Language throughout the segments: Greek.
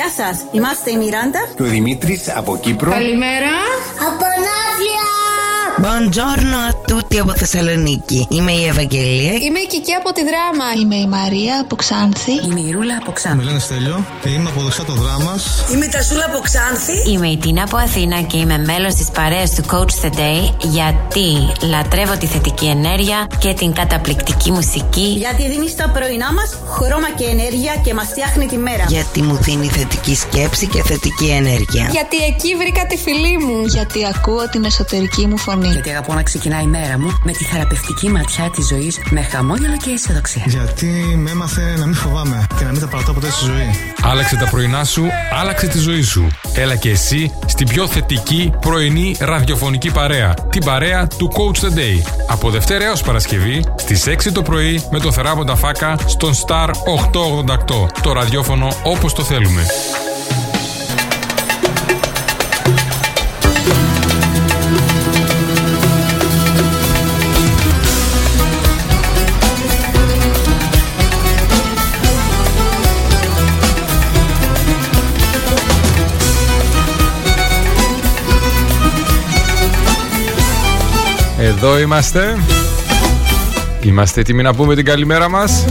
Γεια σας, είμαστε η Μιράντα και ο Δημήτρης από Κύπρο. Καλημέρα. Από Ναύλια. Buongiorno a tutti από Θεσσαλονίκη. Είμαι η Ευαγγελία. Είμαι η Κική από τη Δράμα. Είμαι η Μαρία από Ξάνθη. Είμαι η Ρούλα από Ξάνθη. Με λένε Στέλιο και είμαι από δεξιά το δράμα. Είμαι η Τασούλα από Ξάνθη. Είμαι η Τίνα από Αθήνα και είμαι μέλος της παρέας του Coach the Day γιατί λατρεύω τη θετική ενέργεια και την καταπληκτική μουσική. Γιατί δίνει στα πρωινά μας χρώμα και ενέργεια και μας φτιάχνει τη μέρα. Γιατί μου δίνει θετική σκέψη και θετική ενέργεια. Γιατί εκεί βρήκα τη φιλή μου. Γιατί ακούω την εσωτερική μου φωνή. Γιατί αγαπώ να ξεκινάει η μέρα μου με τη θεραπευτική ματιά της ζωής με χαμόγελο και αισιοδοξία. Γιατί με έμαθε να μην φοβάμαι και να μην τα παρατώ ποτέ στη ζωή. Άλλαξε τα πρωινά σου, άλλαξε τη ζωή σου. Έλα και εσύ στην πιο θετική πρωινή ραδιοφωνική παρέα. Την παρέα του Coach the Day. Από Δευτέρα έως Παρασκευή στις 6 το πρωί με το Θεράποντα Φάκα στον Star 888. Το ραδιόφωνο όπως το θέλουμε. Εδώ είμαστε. Είμαστε έτοιμοι να πούμε την καλημέρα μας.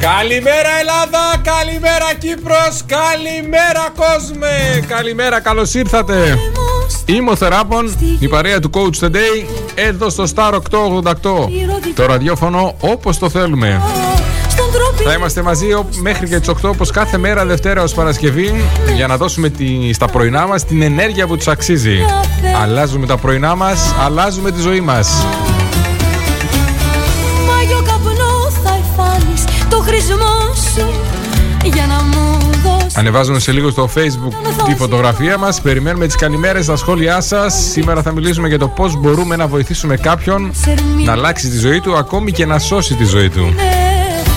Καλημέρα Ελλάδα, καλημέρα Κύπρος, καλημέρα κόσμε, καλημέρα, καλώς ήρθατε. Είμαι ο Θεράπων, η παρέα του Coach Today, εδώ στο Star 888, το ραδιόφωνο όπως το θέλουμε. Θα είμαστε μαζί μέχρι και τις 8 όπως κάθε μέρα Δευτέρα ως Παρασκευή για να δώσουμε τη, στα πρωινά μας την ενέργεια που τους αξίζει. Αλλάζουμε τα πρωινά μας, αλλάζουμε τη ζωή μας. Ανεβάζουμε σε λίγο στο facebook τη φωτογραφία μας Περιμένουμε τις καλημέρες στα σχόλιά σας. Σήμερα θα μιλήσουμε για το πώς μπορούμε να βοηθήσουμε κάποιον Να αλλάξει τη ζωή του Ακόμη και να σώσει τη ζωή του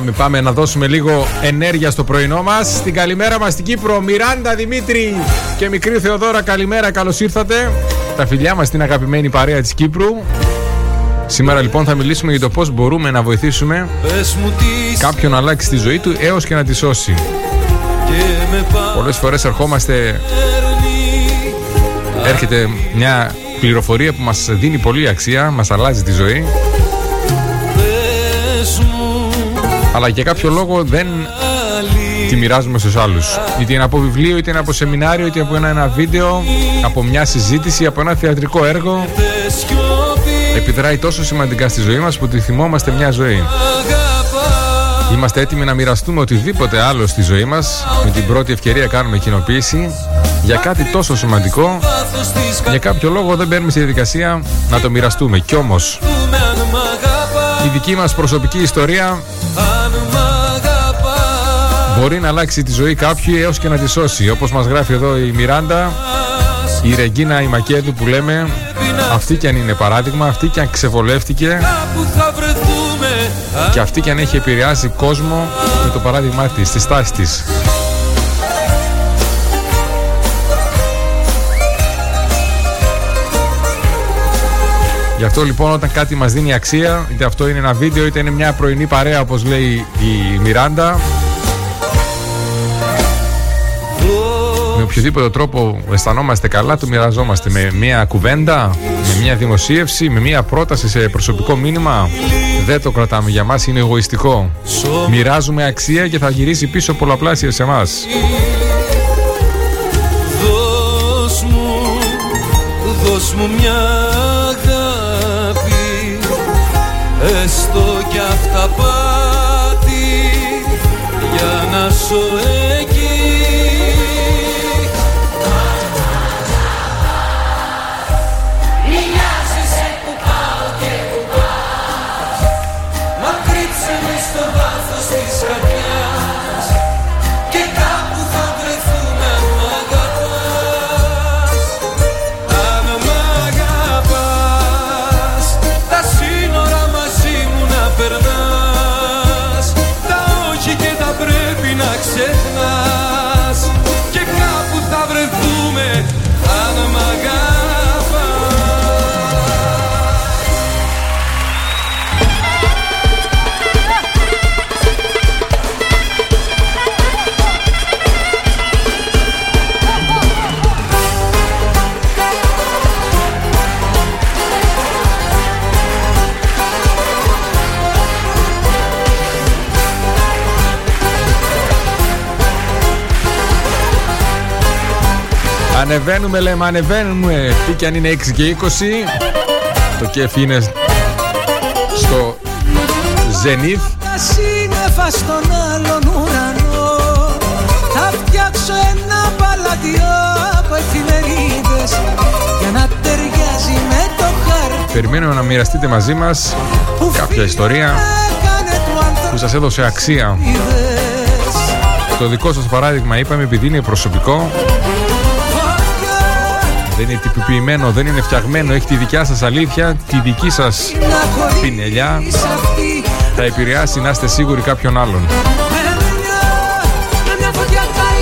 Πάμε, πάμε να δώσουμε λίγο ενέργεια στο πρωινό μας. Στην καλημέρα μας στην Κύπρο, Μιράντα Δημήτρη και μικρή Θεοδόρα, καλημέρα, καλώς ήρθατε. Τα φιλιά μας στην αγαπημένη παρέα της Κύπρου. Σήμερα λοιπόν θα μιλήσουμε για το πώς μπορούμε να βοηθήσουμε κάποιον να αλλάξει τη ζωή του έως και να τη σώσει. Πολλές φορές ερχόμαστε. Έρχεται μια πληροφορία που μας δίνει πολύ αξία, μας αλλάζει τη ζωή αλλά για κάποιο λόγο δεν τη μοιράζουμε στους άλλους. Είτε είναι από βιβλίο, είτε είναι από σεμινάριο, είτε από ένα, ένα βίντεο, από μια συζήτηση, από ένα θεατρικό έργο. Επιδράει τόσο σημαντικά στη ζωή μας που τη θυμόμαστε μια ζωή. Είμαστε έτοιμοι να μοιραστούμε οτιδήποτε άλλο στη ζωή μας. Με την πρώτη ευκαιρία κάνουμε κοινοποίηση για κάτι τόσο σημαντικό. Για κάποιο λόγο δεν μπαίνουμε στη διαδικασία να το μοιραστούμε. Κι όμως η δική μας προσωπική ιστορία μπορεί να αλλάξει τη ζωή κάποιου έως και να τη σώσει. Όπως μας γράφει εδώ η Μιράντα, η Ρεγκίνα η Μακέδου που λέμε, αυτή κι αν είναι παράδειγμα, αυτή κι αν ξεβολεύτηκε και αυτή κι αν έχει επηρεάσει κόσμο με το παράδειγμά της, τη στάση της. Γι' αυτό λοιπόν όταν κάτι μας δίνει αξία, είτε αυτό είναι ένα βίντεο είτε είναι μια πρωινή παρέα όπως λέει η Μιράντα, οποιοδήποτε τρόπο αισθανόμαστε καλά, το μοιραζόμαστε με μια κουβέντα, με μια δημοσίευση, με μια πρόταση σε προσωπικό μήνυμα. Δεν το κρατάμε για μας, είναι εγωιστικό. Μοιράζουμε αξία και θα γυρίσει πίσω πολλαπλάσια σε εμάς. Δώσ' μου, δώσ' μου μια Έστω κι αυταπάτη Ανεβαίνουμε λέμε, ανεβαίνουμε. Τι και αν είναι 6 και 20. Το κέφι είναι στο Zenith. Τα σύννεφα στον άλλον ουρανό Θα φτιάξω ένα παλατιό από εφημερίδες Για να ταιριάζει με το χαρτί Περιμένουμε να μοιραστείτε μαζί μας κάποια ιστορία Κάνε του άνθρωπου που σας έδωσε αξία. Το δικό σας παράδειγμα είπαμε επειδή είναι προσωπικό δεν είναι τυποποιημένο, δεν είναι φτιαγμένο, έχει τη δικιά σας αλήθεια, τη δική σας πινελιά, θα επηρεάσει να είστε σίγουροι κάποιον άλλον. Με μια φωτιά καλύτερα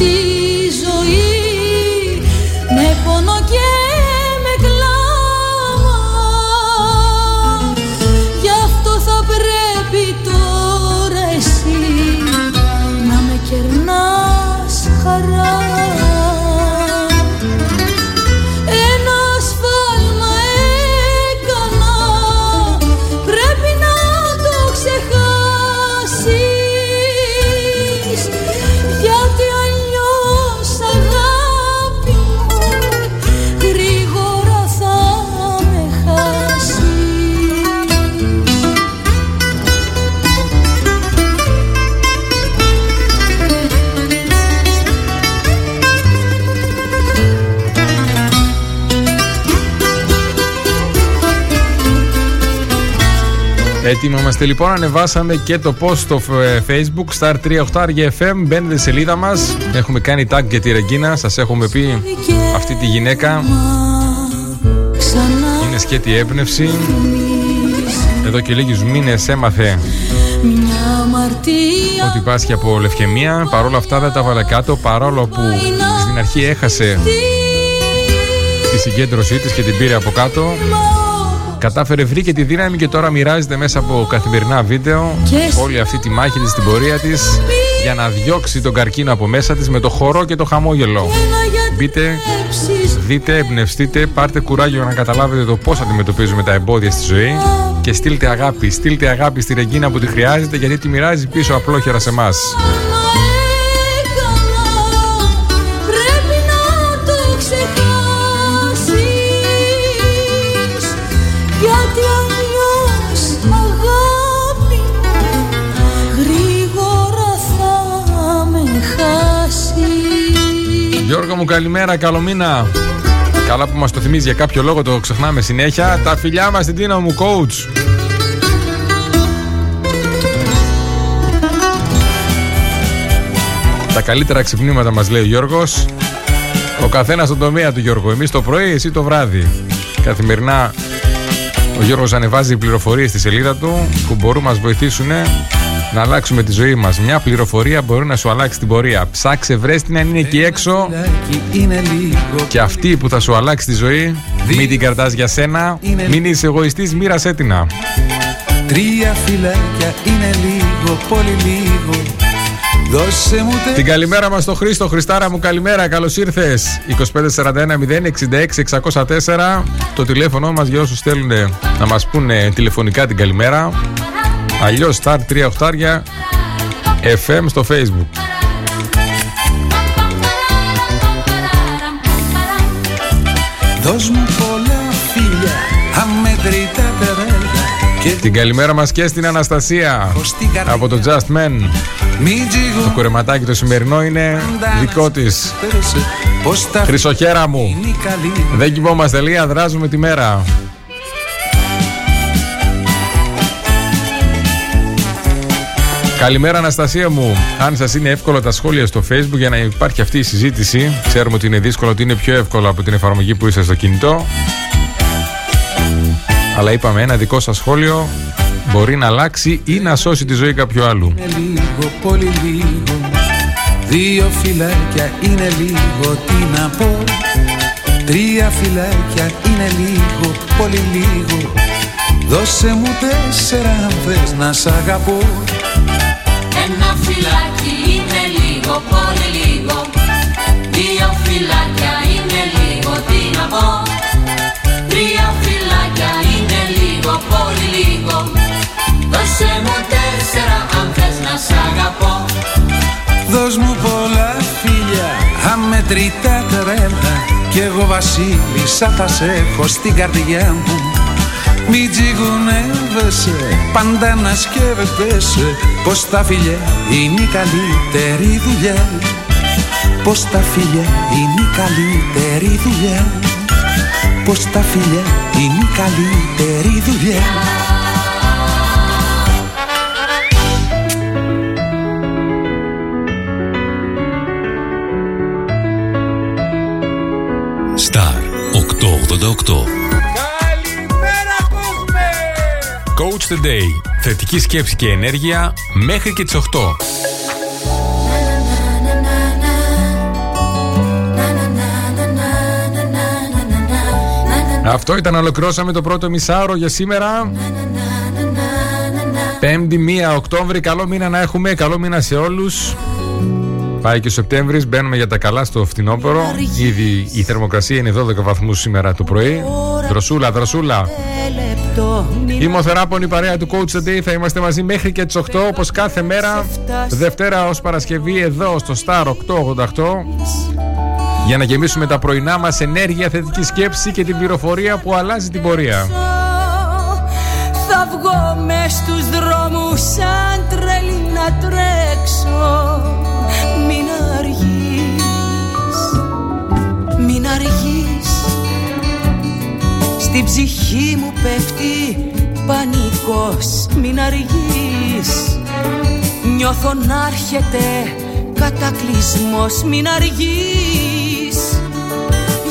ti. Έτοιμα είμαστε λοιπόν, ανεβάσαμε και το post στο ε, facebook Star 38 FM. Μπαίνετε στη σελίδα μας. Έχουμε κάνει tag για τη Ρεγκίνα. Σας έχουμε πει αυτή τη γυναίκα Ξανά είναι σκέτη έμπνευση. Εδώ και λίγους μήνες έμαθε μια αμαρτία ότι πάσχει από λευκαιμία. Παρ' όλα αυτά δεν τα βάλε κάτω, παρόλο που στην αρχή έχασε τη συγκέντρωσή της και την πήρε από κάτω. Κατάφερε, βρήκε τη δύναμη και τώρα μοιράζεται μέσα από καθημερινά βίντεο όλη αυτή τη μάχη της στην πορεία της για να διώξει τον καρκίνο από μέσα της με το χορό και το χαμόγελο. Μπείτε, δείτε, εμπνευστείτε, πάρτε κουράγιο για να καταλάβετε το πώς αντιμετωπίζουμε τα εμπόδια στη ζωή και στείλτε αγάπη. Στείλτε αγάπη στη Ρεγκίνα που τη χρειάζεται γιατί τη μοιράζει πίσω απλόχερα σε εμάς. Μου καλημέρα, καλό μήνα. Καλά που μας το θυμίζει για κάποιο λόγο το ξεχνάμε συνέχεια. Τα φιλιά μας στην Τίνα μου coach. Τα καλύτερα ξυπνήματα μας λέει ο Γιώργος. Ο καθένας στον τομέα του Γιώργο. Εμείς το πρωί, εσύ το βράδυ. Καθημερινά ο Γιώργος ανεβάζει πληροφορίες στη σελίδα του που μπορούν να μας βοηθήσουν να αλλάξουμε τη ζωή μας. Μια πληροφορία μπορεί να σου αλλάξει την πορεία. Ψάξε βρες την αν είναι εκεί έξω. και αυτή που θα σου αλλάξει τη ζωή μην την κρατάς για σένα, μην είσαι εγωιστής, μοίρασέ την. Τρία φυλάκια είναι λίγο, πολύ λίγο. Δώσε μου τε... Την καλημέρα μας στο Χρήστο, Χριστάρα μου καλημέρα, καλώς ήρθες. 2541 066 604 Το τηλέφωνο μας για όσους θέλουν να μας πούνε τηλεφωνικά την καλημέρα Αλλιώς Star 3 οχτάρια FM στο Facebook. Δώσ' μου πολλά φίλια, αμετρητά τερέλια και Την καλημέρα μας και στην Αναστασία Από το Just Men. μην τζιγώ Το κουρεματάκι το σημερινό είναι δικό της. Πως τα Χρυσοχέρα μου. είναι η καλή Δεν κοιμόμαστε λίγα, δράζουμε τη μέρα Καλημέρα Αναστασία μου. Αν σας είναι εύκολο τα σχόλια στο facebook Για να υπάρχει αυτή η συζήτηση Ξέρουμε ότι είναι δύσκολο Ότι είναι πιο εύκολο από την εφαρμογή που είσαι στο κινητό. Αλλά είπαμε ένα δικό σας σχόλιο μπορεί να αλλάξει ή να σώσει τη ζωή κάποιου άλλου. Είναι λίγο, πολύ λίγο. Δύο φυλάκια είναι λίγο, τι να πω. Τρία φυλάκια είναι λίγο, πολύ λίγο. Δώσε μου τέσσερα αν θες να σ' αγαπώ Ένα φυλάκι είναι λίγο, πολύ λίγο. Δύο φυλάκια είναι λίγο, τι να πω. Τρία φυλάκια είναι λίγο, πολύ λίγο. Δώσε μου τέσσερα αν θες να σ' αγαπώ. Δώσ' μου πολλά φίλια, αμετρητά τρέλα Κι εγώ βασίλισσα θα σε έχω στην καρδιά μου Μη τσιγουνεύεσαι, πάντα να σκέφτεσαι Πως τα φιλιά είναι η καλύτερη δουλειά. Πως τα φιλιά είναι η καλύτερη δουλειά. Πως τα φιλιά είναι η καλύτερη δουλειά. Star 888. Coach the Day. Θετική σκέψη και ενέργεια μέχρι και τις 8. Αυτό ήταν, ολοκληρώσαμε το πρώτο μισάωρο για σήμερα. Πέμπτη 1 Οκτώβρη, καλό μήνα να έχουμε, καλό μήνα σε όλους. Πάει και ο Σεπτέμβρης, μπαίνουμε για τα καλά στο φθινόπωρο. Ήδη η θερμοκρασία είναι 12 βαθμούς σήμερα το πρωί. Δροσούλα, δροσούλα. Είμαι ο Θεράπων, η παρέα του Coach the Day. Θα είμαστε μαζί μέχρι και τις 8 όπως κάθε μέρα. Δευτέρα ως Παρασκευή εδώ στο Star 888. Για να γεμίσουμε τα πρωινά μας ενέργεια, θετική σκέψη και την πληροφορία που αλλάζει την πορεία. Θα βγω μες στους δρόμους σαν τρελή να τρέξω Στην ψυχή μου πέφτει πανικός Μην αργείς. Νιώθω να έρχεται κατακλυσμός Μην αργείς.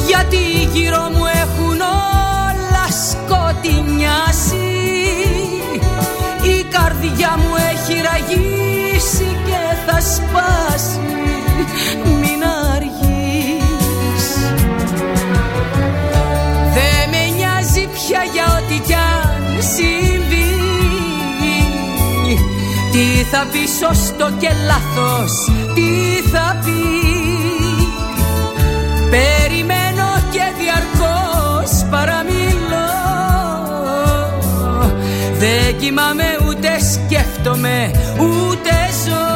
Γιατί γύρω μου έχουν όλα σκοτεινιάσει θα πεις σωστό και λάθος Τι θα πει. Περιμένω και διαρκώς παραμιλώ δεν κοιμάμαι ούτε σκέφτομαι ούτε ζω.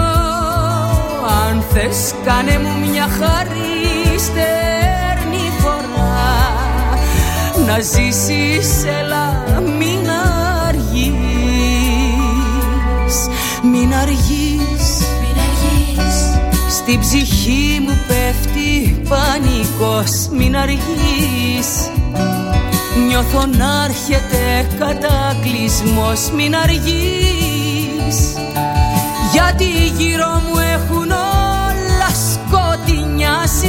Αν θες κάνε μου μια χαρή στερνή φορά. Να ζήσεις έλα Μην αργείς, μην αργείς. Στην ψυχή μου πέφτει πανικός. Μην αργείς. Νιώθω να έρχεται κατακλυσμός. Μην αργείς. Γιατί γύρω μου έχουν όλα σκοτεινιάσει.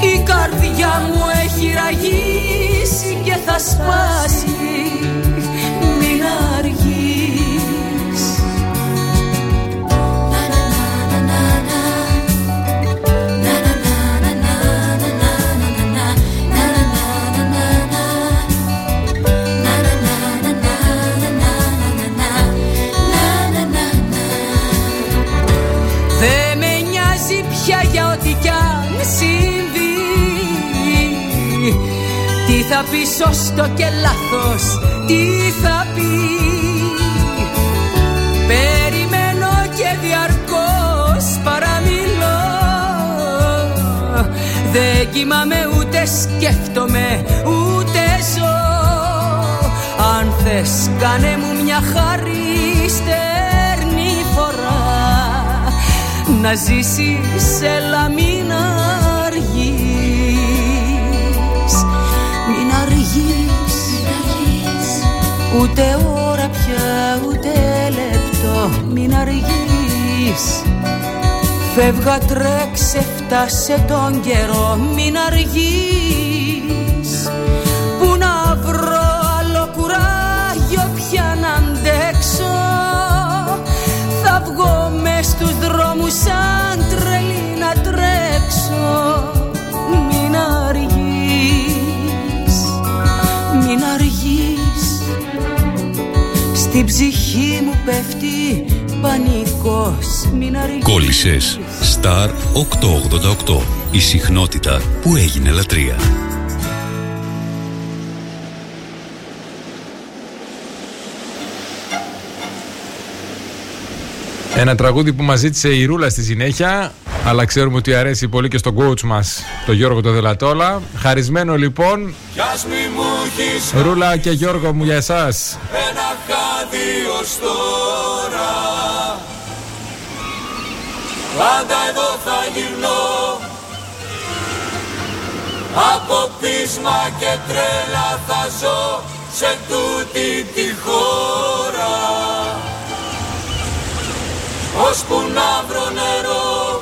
Η καρδιά μου έχει ραγίσει και θα σπάσει για ό,τι κι αν συμβεί. Τι θα πεις σωστό και λάθος, τι θα πει. Περιμένω και διαρκώς παραμιλώ. Δεν κοιμάμαι ούτε σκέφτομαι ούτε ζω. Αν θες κάνε μου μια χαρή να ζησει έλα μην Μην αργείς. Ούτε ώρα πια ούτε λεπτό. Μην αργείς. Φεύγα τρέξε φτάσε τον καιρό. Μην αργείς. Που να βρω άλλο κουράγιο πια να αντέξω. Θα βγω μες τους μου σαν τρελή να τρέξω. Μην αργείς, μην αργείς. Στην ψυχή μου πέφτει πανικός. Μην αργείς. Κόλλησες. Star 888 Η συχνότητα που έγινε λατρεία. Ένα τραγούδι που μας ζήτησε η Ρούλα στη συνέχεια αλλά ξέρουμε ότι αρέσει πολύ και στον coach μας το Γιώργο το Δελατόλα. Χαρισμένο λοιπόν. Ρούλα και Γιώργο μου για εσάς. Ένα χάδι ως τώρα Πάντα εδώ θα γυρνώ. Από πείσμα και τρέλα θα ζω Σε τούτη τη χώρα Ώσπου να βρω νερό.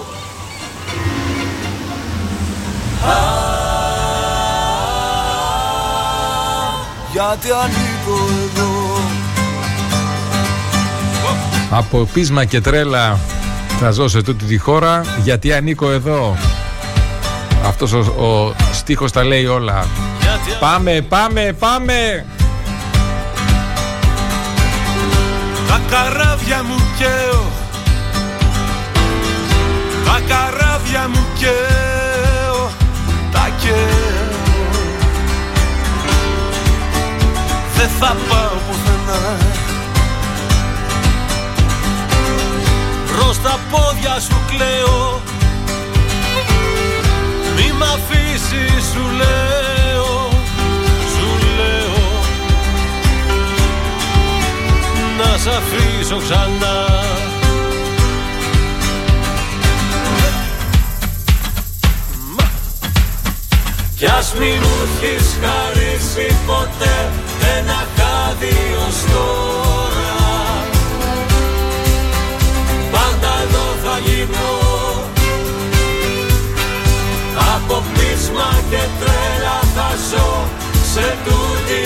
Γιατί ανήκω εδώ. Από πείσμα και τρέλα θα ζω σε τούτη τη χώρα γιατί ανήκω εδώ. Αυτός ο, ο στίχος τα λέει όλα. Πάμε, πάμε, πάμε! Τα καράβια μου καίω Τα καράβια μου καίω Τα καίω Δεν θα πάω πουθενά. Προς τα πόδια σου κλαίω. Μη μ' αφήσεις σου λέω Σου λέω. Να σ' αφήσω ξανά Κι ας μη μου έχεις χαρίσει ποτέ ένα χάδι ως τώρα Πάντα εδώ θα γίνω. Από πείσμα και τρέλα θα ζω σε τούτη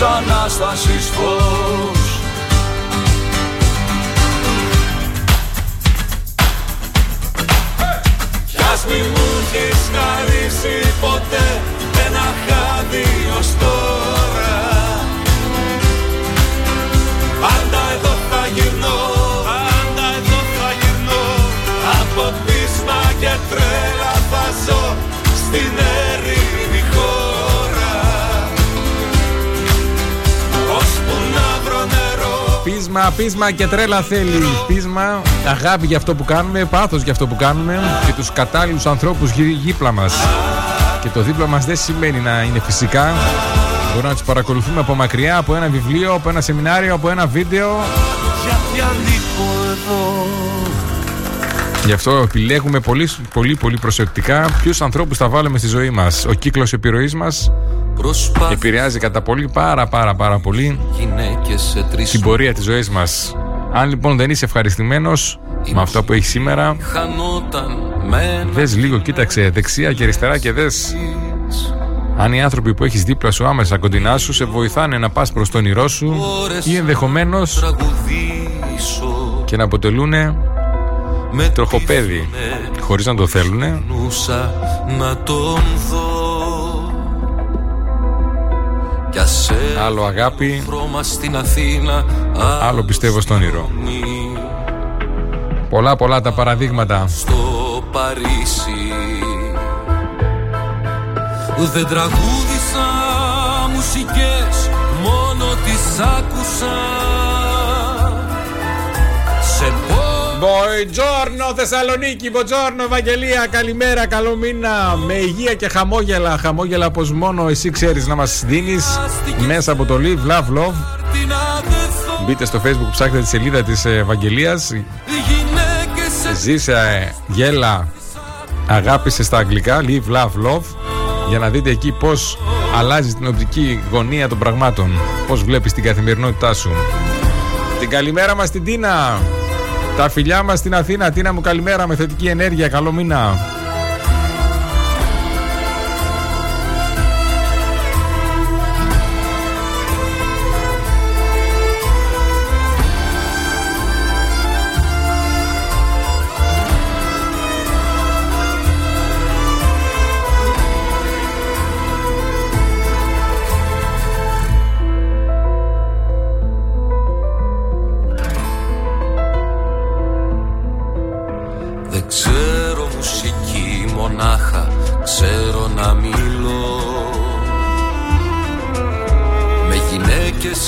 Της Ανάστασης φως. Κι ας μη μου έχεις χαρίσει ποτέ ένα χάδι ως τώρα. Πάντα εδώ θα γυρνώ Πάντα εδώ θα γυρνώ. Από πείσμα και τρέλα θα ζω στην έρημη Πείσμα, πείσμα και τρέλα θέλει. Πείσμα, αγάπη για αυτό που κάνουμε Πάθος για αυτό που κάνουμε Και τους κατάλληλους ανθρώπους γύρι γύπλα μας. Και το δίπλα μας δεν σημαίνει να είναι φυσικά. Μπορούμε να τους παρακολουθούμε από μακριά Από ένα βιβλίο, από ένα σεμινάριο, από ένα βίντεο. Γιατί ανήκω εδώ; Γι' αυτό επιλέγουμε πολύ, πολύ, πολύ προσεκτικά ποιους ανθρώπους θα βάλουμε στη ζωή μας. Ο κύκλος επιρροής μας Προσπάθει επηρεάζει κατά πολύ, πάρα πάρα πάρα πολύ γυναίκες σε τρεις την πορεία της ζωής μας. Αν λοιπόν δεν είσαι ευχαριστημένος με αυτό που έχεις σήμερα, Χανόταν με ένα δες λίγο, κοίταξε δεξιά και αριστερά και δες αν οι άνθρωποι που έχεις δίπλα σου άμεσα κοντινά σου σε βοηθάνε να πας προς το όνειρό σου ή ενδεχομένως τραγουδήσω και να αποτελούν με τροχοπέδι. χωρίς να το θέλουν νούσα να τον δω άλλο αγάπη, χρώμα στην Αθήνα άλλο πιστεύω στο όνειρο πολλά πολλά τα παραδείγματα. Στο Παρίσι. Δεν τραγούδισα μουσικές μόνο τις άκουσα Σε Μποτζόρνο Θεσσαλονίκη, Μποτζόρνο Ευαγγελία, καλημέρα, καλό μήνα. Με υγεία και χαμόγελα. Χαμόγελα πως μόνο εσύ ξέρεις να μας δίνεις μέσα από το Live Love Love. Μπείτε στο facebook, ψάχνετε τη σελίδα της Ευαγγελίας. Ζήσε, γέλα, αγάπησε στα αγγλικά, Live Love Love. Για να δείτε εκεί πώς αλλάζει την οπτική γωνία των πραγμάτων. Πώς βλέπεις την καθημερινότητά σου. Την καλημέρα μας στην Τίνα. Τα φιλιά μας στην Αθήνα. Τίνα μου καλημέρα με θετική ενέργεια. Καλό μήνα.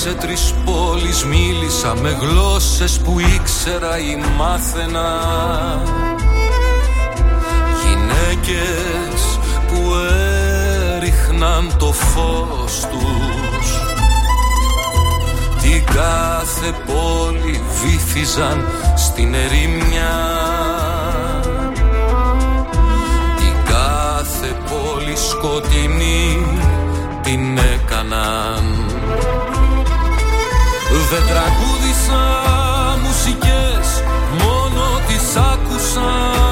Σε τρεις πόλεις μίλησα με γλώσσες που ήξερα ή μάθαινα. Γυναίκες που έριχναν το φως τους. Την κάθε πόλη βύθιζαν στην ερημιά πόλη σκοτεινή την έκαναν. Δεν τραγούδισα μουσικές, μόνο τις άκουσα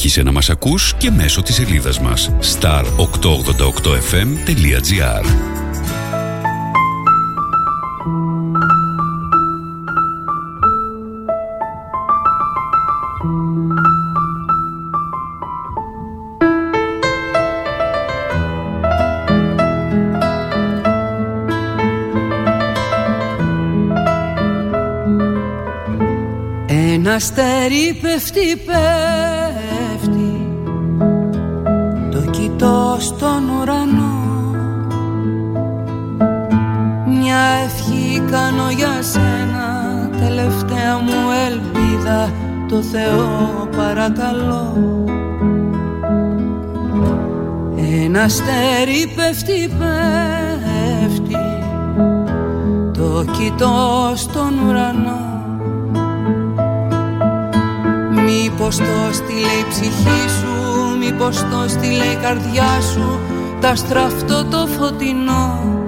Συνέχισε να μας ακούς και μέσω της σελίδας μας star888fm.gr Ένα αστέρι πέφτει, πέφτει Τελευταία μου ελπίδα Το Θεό παρακαλώ. Ένα αστέρι πέφτει, πέφτει Το κοιτώ στον ουρανό. Μήπως το στείλε η ψυχή σου Μήπως το στείλε η καρδιά σου Τα στραφτό το φωτεινό. Κι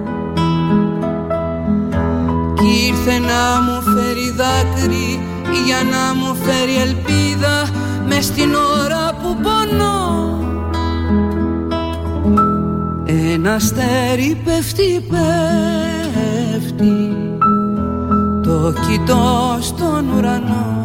ήρθε να μου φέρει δάκρυ Για να μου φέρει ελπίδα. Με στην ώρα που πονώ Ένα αστέρι πέφτει, πέφτει. Το κοιτώ στον ουρανό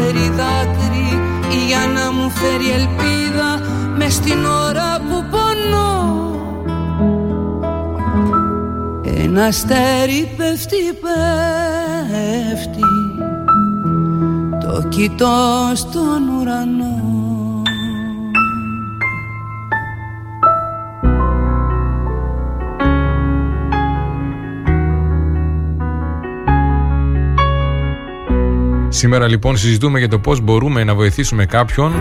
φέρει δάκρυ Για να μου φέρει ελπίδα με στην ώρα που πονώ. Ένα αστέρι πέφτει, πέφτει Το κοιτώ στον ουρανό Σήμερα λοιπόν συζητούμε για το πώς μπορούμε να βοηθήσουμε κάποιον.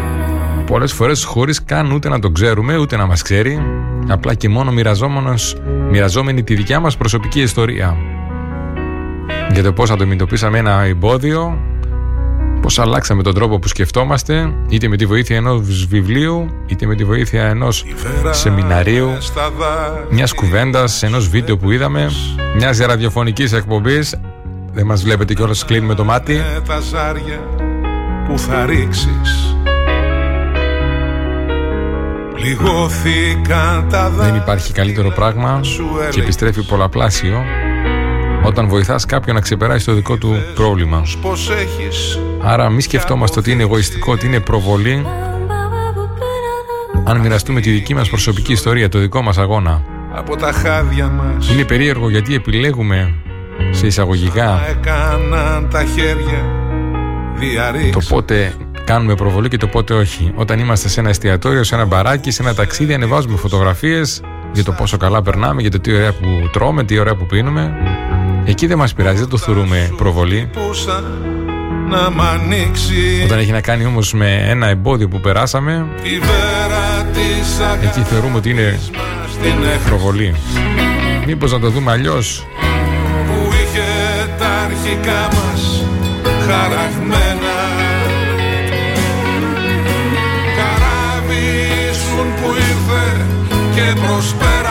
Πολλές φορές χωρίς καν ούτε να το ξέρουμε ούτε να μας ξέρει. Απλά και μόνο μοιραζόμενοι τη δικιά μας προσωπική ιστορία. Για το πώς αντιμετωπίσαμε ένα εμπόδιο πώς αλλάξαμε τον τρόπο που σκεφτόμαστε είτε με τη βοήθεια ενός βιβλίου είτε με τη βοήθεια ενός σεμιναρίου μιας κουβέντας, ενός βίντεο που είδαμε μιας ραδιοφωνικής εκπομπής δεν μας βλέπετε κιόλας κλείνουμε το μάτι. Τα ζάρια που θα ρίξεις. Τα Δεν υπάρχει καλύτερο πράγμα και επιστρέφει πολλαπλάσιο όταν βοηθάς κάποιον να ξεπεράσει το δικό του πρόβλημα. Άρα μη σκεφτόμαστε ότι είναι εγωιστικό, ότι είναι προβολή. Αν μοιραστούμε τη δική μας προσωπική ιστορία, το δικό μας αγώνα. Από τα χάδια μας. Είναι περίεργο γιατί επιλέγουμε σε εισαγωγικά τα χέρια το πότε κάνουμε προβολή και το πότε όχι. Όταν είμαστε σε ένα εστιατόριο, σε ένα μπαράκι, σε ένα ταξίδι, ανεβάζουμε φωτογραφίες για το πόσο καλά περνάμε, για το τι ωραία που τρώμε, τι ωραία που πίνουμε. Εκεί δεν μας πειράζει, δεν το θεωρούμε προβολή. Όταν έχει να κάνει όμως με ένα εμπόδιο που περάσαμε, εκεί θεωρούμε ότι είναι προβολή. Μήπως να το δούμε αλλιώς. Που είχε τα αρχικά μα χαραγμένα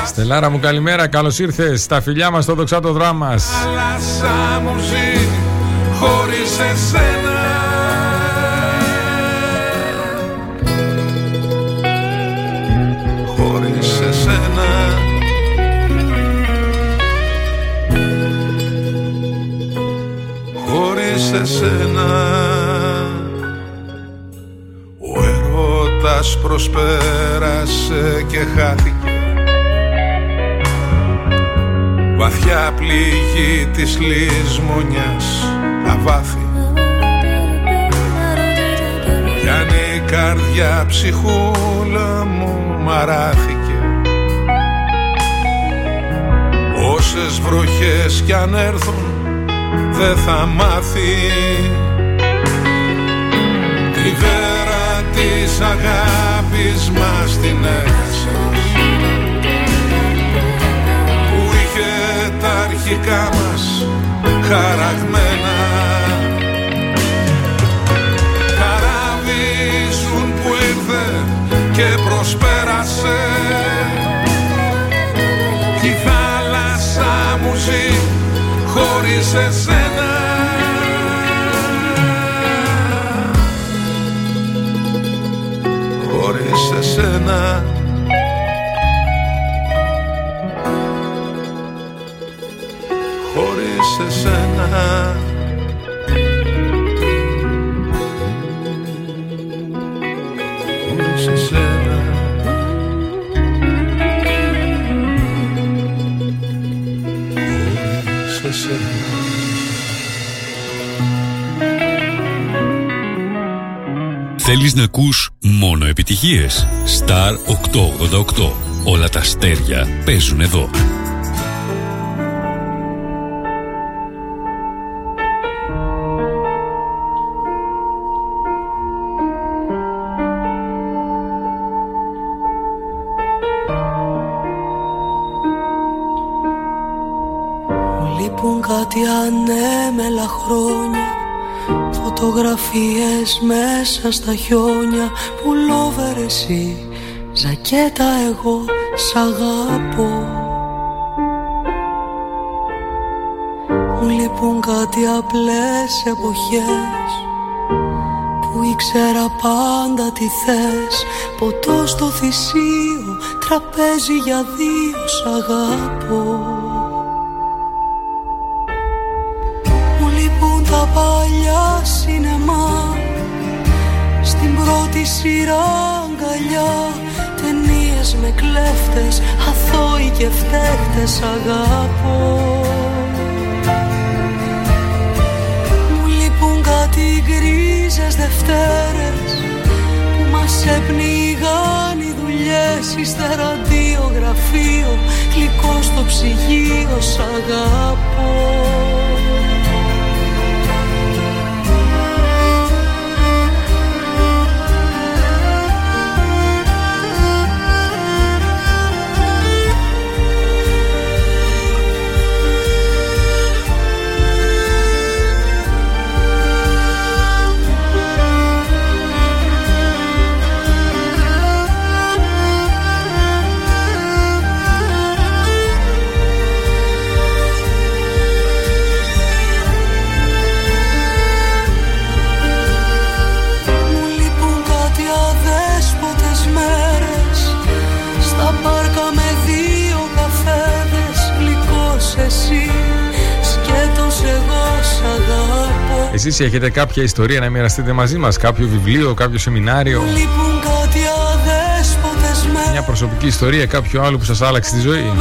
Στελάρα μου καλημέρα, καλώς ήρθες. Στα φιλιά μας στο δοξάτο δράμας Θάλασσα μου ζει χωρίς εσένα Χωρίς εσένα Ο ερώτας προσπέρασε και χάθηκε. Βαθιά πληγή της λησμονιάς τα βάθη Κι αν η καρδιά ψυχούλα μου μαράθηκε. Όσες βροχές κι αν έρθουν δεν θα μάθει. Τη βέρα της αγάπης μας την έχασες. Αρχικά μας χαραγμένα. Καράβι που ήρθε και προσπέρασε. Κι η θάλασσα μου ζει χωρίς εσένα Χωρίς εσένα. Σε σένα σε σένα σε σένα Θέλεις να ακούς μόνο επιτυχίες. Star 888 Όλα τα αστέρια παίζουν εδώ. Φωτογραφίες μέσα στα χιόνια Που λόβερ εσύ. Ζακέτα εγώ σ' αγαπώ. Μου λείπουν κάτι απλές εποχές Που που ήξερα πάντα τι θες. Ποτό στο θυσίο, τραπέζι για δύο σ' αγαπώ κλέφτες, αθώοι και φταίχτες αγαπώ. Κάτι γκρίζες Δευτέρες που μας έπνιγαν οι δουλειές ύστερα γραφείο γλυκό στο ψυγείο σ' αγαπώ Εσείς έχετε κάποια ιστορία να μοιραστείτε μαζί μας, κάποιο βιβλίο, κάποιο σεμινάριο, μια προσωπική ιστορία, κάποιο άλλο που σας άλλαξε τη ζωή.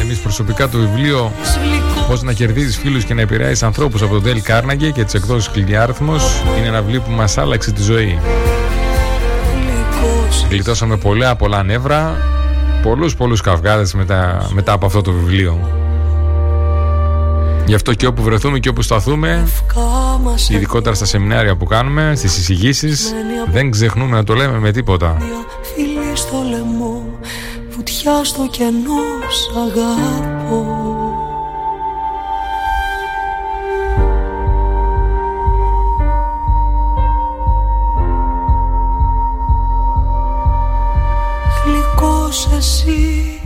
Εμείς προσωπικά το βιβλίο Πώς να κερδίζεις φίλους και να επηρεάζεις ανθρώπους από τον Dale Carnegie και τις εκδόσεις Κλειδιάρθμος είναι ένα βιβλίο που μας άλλαξε τη ζωή. Γλιτώσαμε πολλά πολλά νεύρα, πολλούς πολλούς καυγάδες μετά, μετά από αυτό το βιβλίο. Γι' αυτό και όπου βρεθούμε και όπου σταθούμε, ειδικότερα στα σεμινάρια που κάνουμε, στις εισηγήσεις, δεν ξεχνούμε να το λέμε με τίποτα. Φίλοι στο λαιμό, βουτιά στο κενό, σ' αγαπώ. Γλυκός εσύ,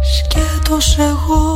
σκέτος εγώ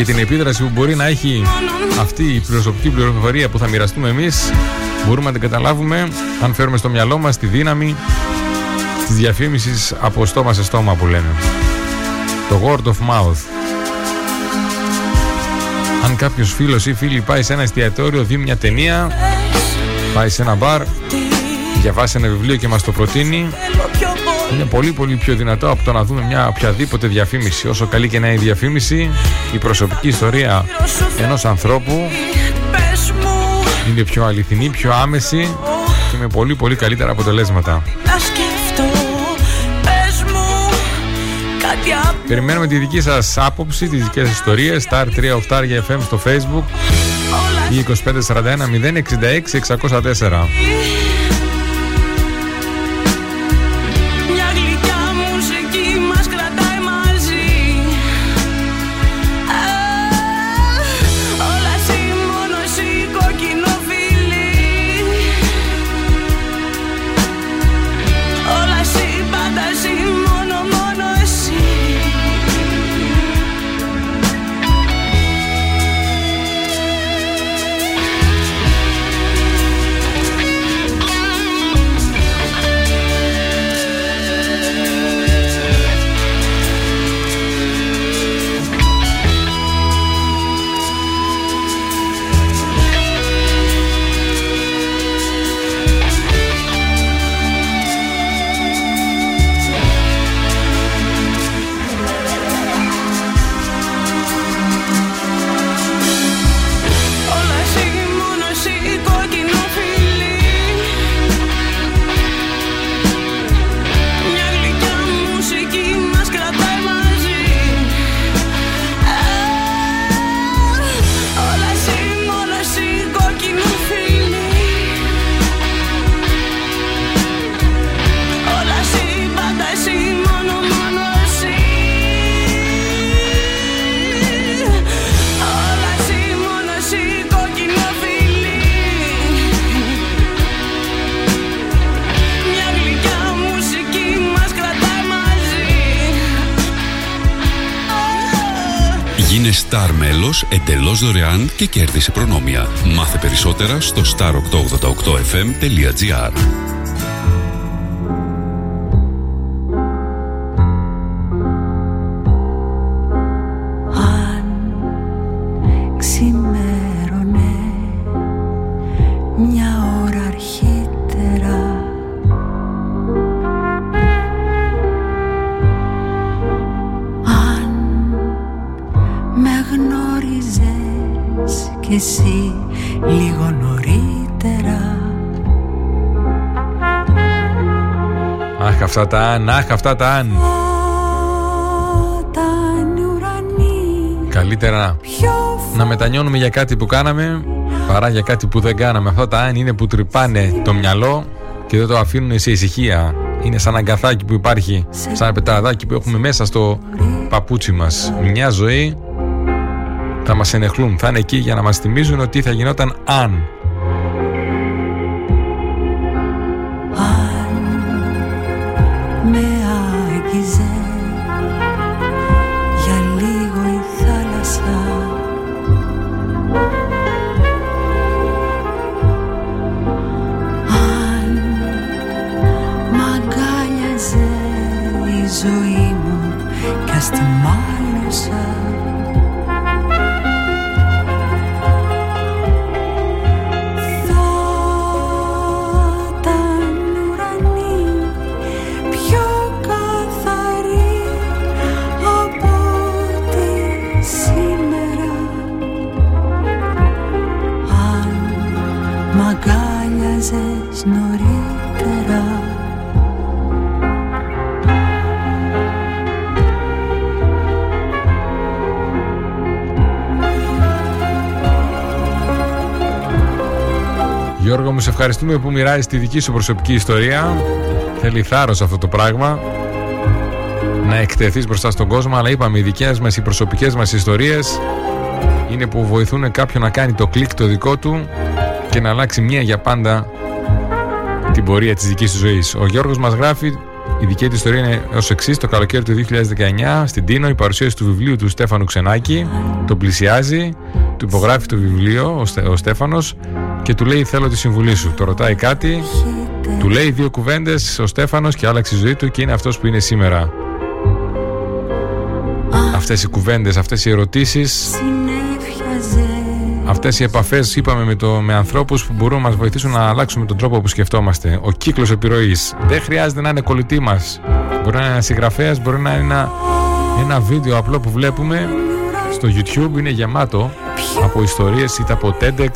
και την επίδραση που μπορεί να έχει αυτή η προσωπική πληροφορία που θα μοιραστούμε εμείς μπορούμε να την καταλάβουμε αν φέρουμε στο μυαλό μας τη δύναμη της διαφήμισης από στόμα σε στόμα που λένε το word of mouth. Αν κάποιος φίλος ή φίλη πάει σε ένα εστιατόριο δει μια ταινία πάει σε ένα μπαρ διαβάσει ένα βιβλίο και μας το προτείνει είναι πολύ πολύ πιο δυνατό από το να δούμε μια οποιαδήποτε διαφήμιση. Όσο καλή και να είναι η διαφήμιση, η προσωπική ιστορία ενός ανθρώπου είναι πιο αληθινή, πιο άμεση και με πολύ πολύ καλύτερα αποτελέσματα. Περιμένουμε τη δική σας άποψη, τις δικές σας ιστορίες, star 3 για FM στο facebook ή 2541 066 604. Δωρεάν και κέρδισε προνόμια. Μάθε περισσότερα στο star888fm.gr τα αν, αχ, αυτά τα αν. Όταν ουρανοί Καλύτερα να μετανιώνουμε για κάτι που κάναμε παρά για κάτι που δεν κάναμε. Αυτά τα αν είναι που τρυπάνε το μυαλό και δεν το αφήνουν σε ησυχία. Είναι σαν αγκαθάκι που υπάρχει, σαν πετραδάκι που έχουμε μέσα στο παπούτσι μας. Μια ζωή θα μας ενεχλούν, θα είναι εκεί για να μας θυμίζουν ότι θα γινόταν αν. Μου, σε ευχαριστούμε που μοιράζει τη δική σου προσωπική ιστορία. Θέλει θάρρος αυτό το πράγμα. Να εκτεθείς μπροστά στον κόσμο, αλλά είπαμε, οι δικές μας, οι προσωπικές μας ιστορίες είναι που βοηθούν κάποιον να κάνει το κλικ το δικό του και να αλλάξει μία για πάντα την πορεία της δικής του ζωής. Ο Γιώργος μας γράφει, η δική του ιστορία είναι ως εξής, το καλοκαίρι του 2019 στην Τίνο η παρουσίαση του βιβλίου του Στέφανου Ξενάκη, τον πλησιάζει, του υπογράφει το βιβλίο ο, Στε, ο Στέφανος και του λέει θέλω τη συμβουλή σου. Το ρωτάει κάτι, του λέει δύο κουβέντες ο Στέφανος και άλλαξε η ζωή του και είναι αυτός που είναι σήμερα. Αυτές οι κουβέντες, αυτές οι ερωτήσεις συνέφιαζε Αυτές οι επαφές είπαμε με, το, με ανθρώπους που μπορούν να μας βοηθήσουν να αλλάξουμε τον τρόπο που σκεφτόμαστε. Ο κύκλος επιρροής. Δεν χρειάζεται να είναι κολλητή μας. Μπορεί να είναι ένας συγγραφέας, μπορεί να είναι ένα, ένα βίντεο απλό που βλέπουμε στο YouTube. Είναι γεμάτο από ιστορίες είτε από TEDx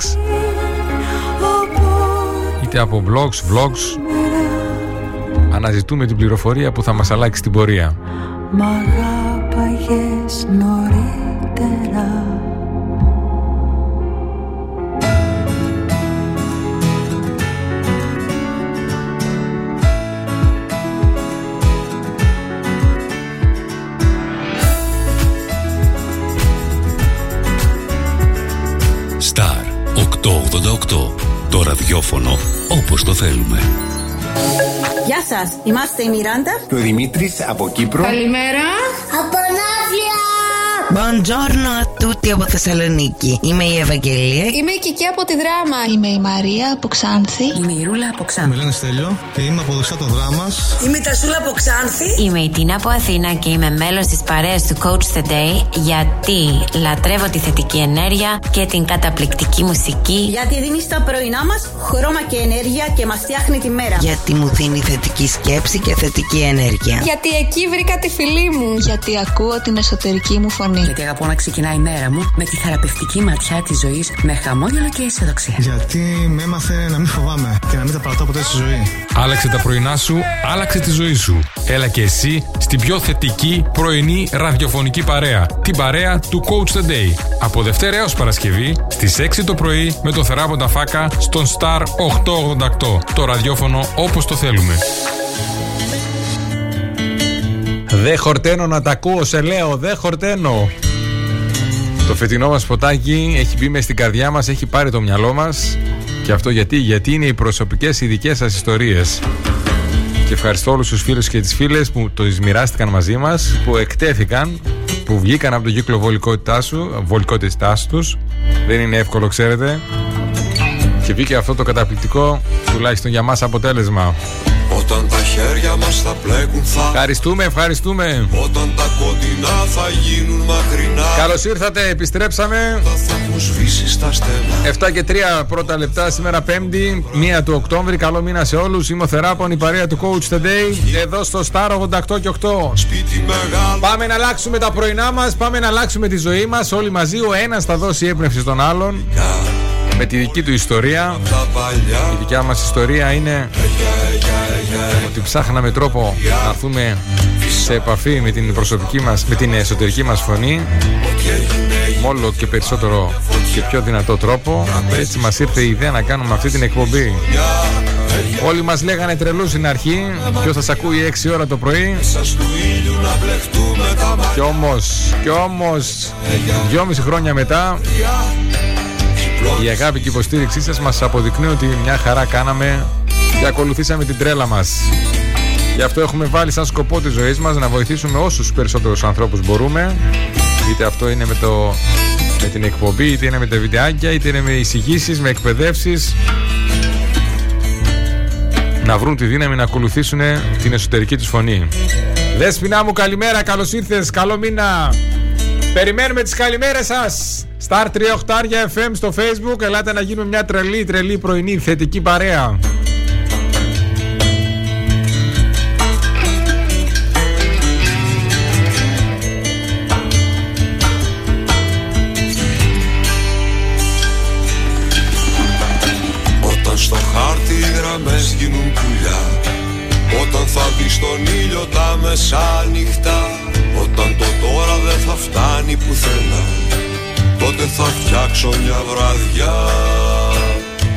είτε από blogs, vlogs. Αναζητούμε την πληροφορία που θα μας αλλάξει την πορεία. Μ' αγάπαγες νωρίτερα Star 888. Το ραδιόφωνο όπως το θέλουμε. Γεια σας, είμαστε η Μιράντα Και ο Δημήτρης από Κύπρο. Καλημέρα. Από Ναύλια! Buongiorno a tutti από Θεσσαλονίκη. Είμαι η Ευαγγελία. Είμαι η Κική από τη δράμα. Είμαι η Μαρία από Ξάνθη. Είμαι η Ρούλα από Με Ξάνθη. λένε Στέλιο και είμαι από δεξιά το δράμας. Είμαι η Τασούλα από Ξάνθη. Είμαι η Τίνα από Αθήνα και είμαι μέλος της παρέας του Coach the Day γιατί λατρεύω τη θετική ενέργεια και την καταπληκτική μουσική Γιατί δίνεις στα πρωινά μας χρώμα και ενέργεια και μας φτιάχνει τη μέρα Γιατί μου δίνει θετική σκέψη και θετική ενέργεια. Γιατί εκεί βρήκα τη φιλή μου. Γιατί ακούω την εσωτερική μου φωνή. Γιατί αγαπώ να ξεκινάει η μέρα μου με τη θεραπευτική ματιά της ζωής με χαμόγελο και αισιοδοξία. Γιατί με έμαθε να μην φοβάμαι και να μην τα παρατώ ποτέ στη ζωή. Άλλαξε τα πρωινά σου, άλλαξε τη ζωή σου. Έλα και εσύ στην πιο θετική πρωινή ραδιοφωνική παρέα. Την παρέα του Coach the Day. Από Δευτέρα έως Παρασκευή στις 6 το πρωί με το θεράποντα φάκα στον Star 888. Το ραδιόφωνο όπως το θέλουμε. Δε χορταίνω να τα ακούω, σε λέω, δε χορταίνω. Το φετινό μας φωτάκι έχει μπει μες στην καρδιά μας, έχει πάρει το μυαλό μας. Και αυτό γιατί, γιατί είναι οι προσωπικές οι δικές σας ιστορίες. Και ευχαριστώ όλους τους φίλους και τις φίλες που το μοιράστηκαν μαζί μας, που εκτέθηκαν που βγήκαν από τον κύκλο βολικότητάς σου, βολικότητάς τους. Δεν είναι εύκολο, ξέρετε. Και βγήκε αυτό το καταπληκτικό, τουλάχιστον για μας, αποτέλεσμα. Όταν τα χέρια μας θα πλέκουν θα Ευχαριστούμε, ευχαριστούμε. Όταν τα κοντινά θα γίνουν μακρινά. Καλώς ήρθατε, επιστρέψαμε. Θα έχουν σβήσει στα στενά. 7 και 3 πρώτα λεπτά σήμερα Πέμπτη 1 του Οκτώβρη, καλό μήνα σε όλους. Είμαι ο Θεράπων, η παρέα του Coach Today. Εδώ στο Star 88 και 8 Σπίτι μεγάλο. Πάμε να αλλάξουμε τα πρωινά μας Πάμε να αλλάξουμε τη ζωή μας. Όλοι μαζί ο ένας θα δώσει έμπνευση στον άλλον με τη δική του ιστορία. Η δικιά μας ιστορία είναι ότι ψάχναμε τρόπο να έρθουμε σε επαφή με την προσωπική μας, με την εσωτερική μας φωνή με όλο και περισσότερο και πιο δυνατό τρόπο. Έτσι μας ήρθε η ιδέα να κάνουμε αυτή την εκπομπή. Όλοι μας λέγανε τρελούς στην αρχή Ποιος θα σας ακούει 6 ώρα το πρωί. Κι όμως, κι όμως 2,5 χρόνια μετά η αγάπη και η υποστήριξή σας μας αποδεικνύει ότι μια χαρά κάναμε και ακολουθήσαμε την τρέλα μας. Γι' αυτό έχουμε βάλει σαν σκοπό της ζωής μας να βοηθήσουμε όσους περισσότερους ανθρώπους μπορούμε. Είτε αυτό είναι με, το, με την εκπομπή, είτε είναι με τα βιντεάκια, είτε είναι με εισηγήσεις, με εκπαιδεύσεις. Να βρουν τη δύναμη να ακολουθήσουν την εσωτερική τους φωνή. Δέσποινα μου καλημέρα, καλώς ήρθες, καλό μήνα. Περιμένουμε τις καλημέρες σας. Star 38 FM στο facebook Ελάτε να γίνουμε μια τρελή τρελή πρωινή θετική παρέα Όταν στο χάρτη οι γραμμές γίνουν πουλιά Όταν θα δει στον ήλιο τα μεσάνυχτα Όταν το τώρα δεν θα φτάνει πουθενά Τότε θα φτιάξω μια βραδιά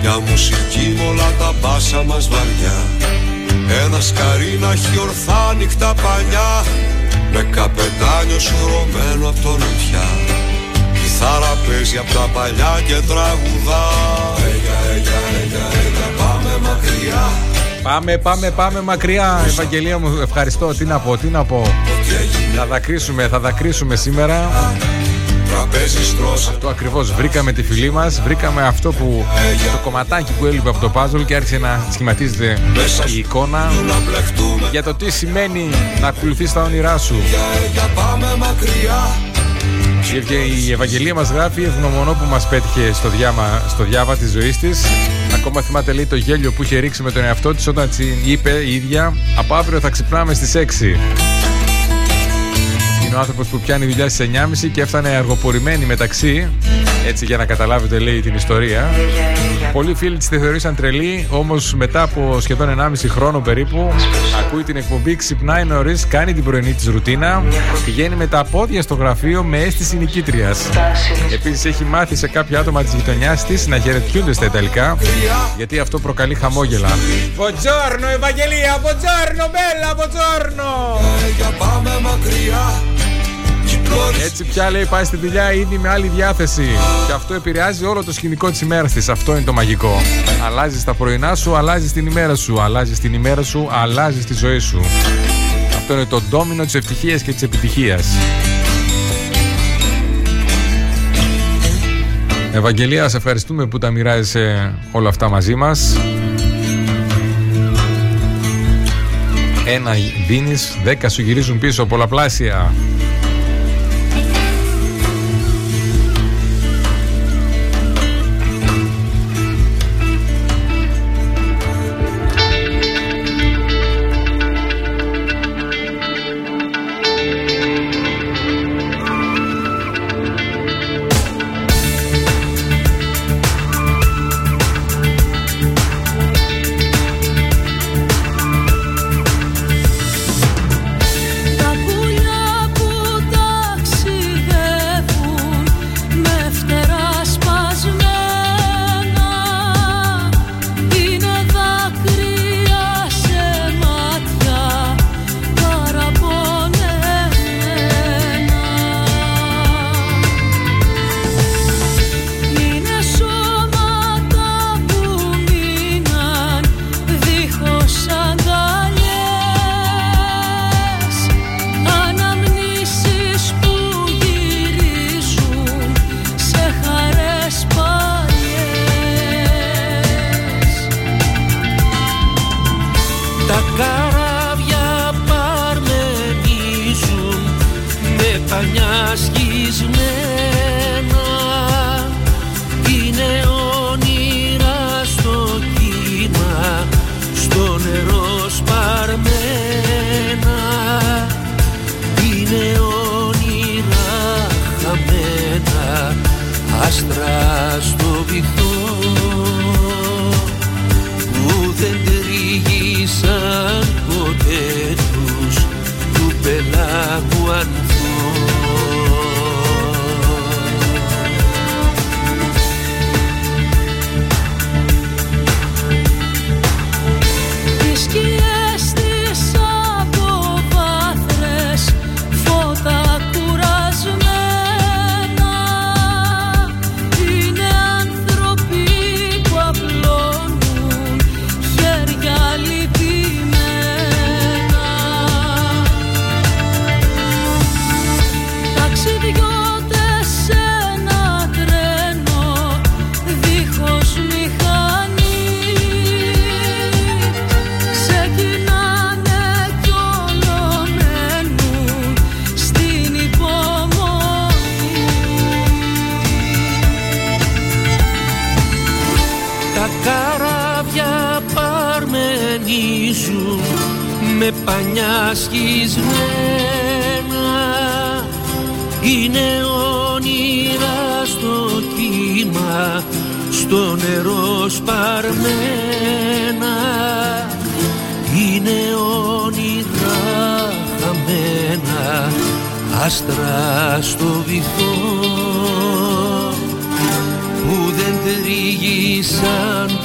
Μια μουσική με όλα τα μπάσα μας βαριά Ένα σκαρί να έχει ορθά νύχτα παλιά Με καπετάνιο σουρωμένο από το νοτιά Κιθάρα παίζει από τα παλιά και τραγουδά Έγια, έγια, έγια, έγια, πάμε μακριά Πάμε, πάμε, πάμε μακριά. Ευαγγελία μου, ευχαριστώ. Τι να πω, τι να πω. Θα δακρύσουμε, θα δακρύσουμε σήμερα. Αυτό ακριβώς βρήκαμε τη φιλή μας. Βρήκαμε αυτό που. το κομματάκι που έλειπε από το puzzle και άρχισε να σχηματίζεται η εικόνα για το τι σημαίνει να ακολουθείς τα όνειρά σου. Και η Ευαγγελία μας γράφει ευγνωμονό που μας πέτυχε στο, διάμα, στο διάβα της ζωής της Ακόμα θυμάται λέει το γέλιο που είχε ρίξει με τον εαυτό της όταν είπε η ίδια Από αύριο θα ξυπνάμε στις 6 είναι ο άνθρωπος που πιάνει δουλειά στις 9.30 και έφτανε αργοπορημένη μεταξύ. Έτσι για να καταλάβετε, λέει την ιστορία. Πολλοί φίλοι της τη θεωρήσαν τρελή, όμως μετά από σχεδόν 1,5 χρόνο περίπου, ακούει την εκπομπή, ξυπνάει νωρίς, κάνει την πρωινή της ρουτίνα, πηγαίνει με τα πόδια στο γραφείο με αίσθηση νικήτρια. Επίσης έχει μάθει σε κάποια άτομα της γειτονιάς της να χαιρετιούνται στα Ιταλικά, γιατί αυτό προκαλεί χαμόγελα. Μποτζόρνο, Ευαγγελία, μποτζόρνο, μπέλα, μποτζόρνο! Πάμε μακριά έτσι πια λέει πάει στη δουλειά ήδη με άλλη διάθεση. Και αυτό επηρεάζει όλο το σκηνικό της ημέρας τη. Αυτό είναι το μαγικό. Αλλάζεις τα πρωινά σου, αλλάζεις την ημέρα σου. Αλλάζεις την ημέρα σου, αλλάζεις τη ζωή σου. Αυτό είναι το ντόμινο της ευτυχίας και της επιτυχίας. Ευαγγελία, σε ευχαριστούμε που τα μοιράζεσαι όλα αυτά μαζί μας. Ένα δίνεις, δέκα σου γυρίζουν πίσω, πολλαπλάσια.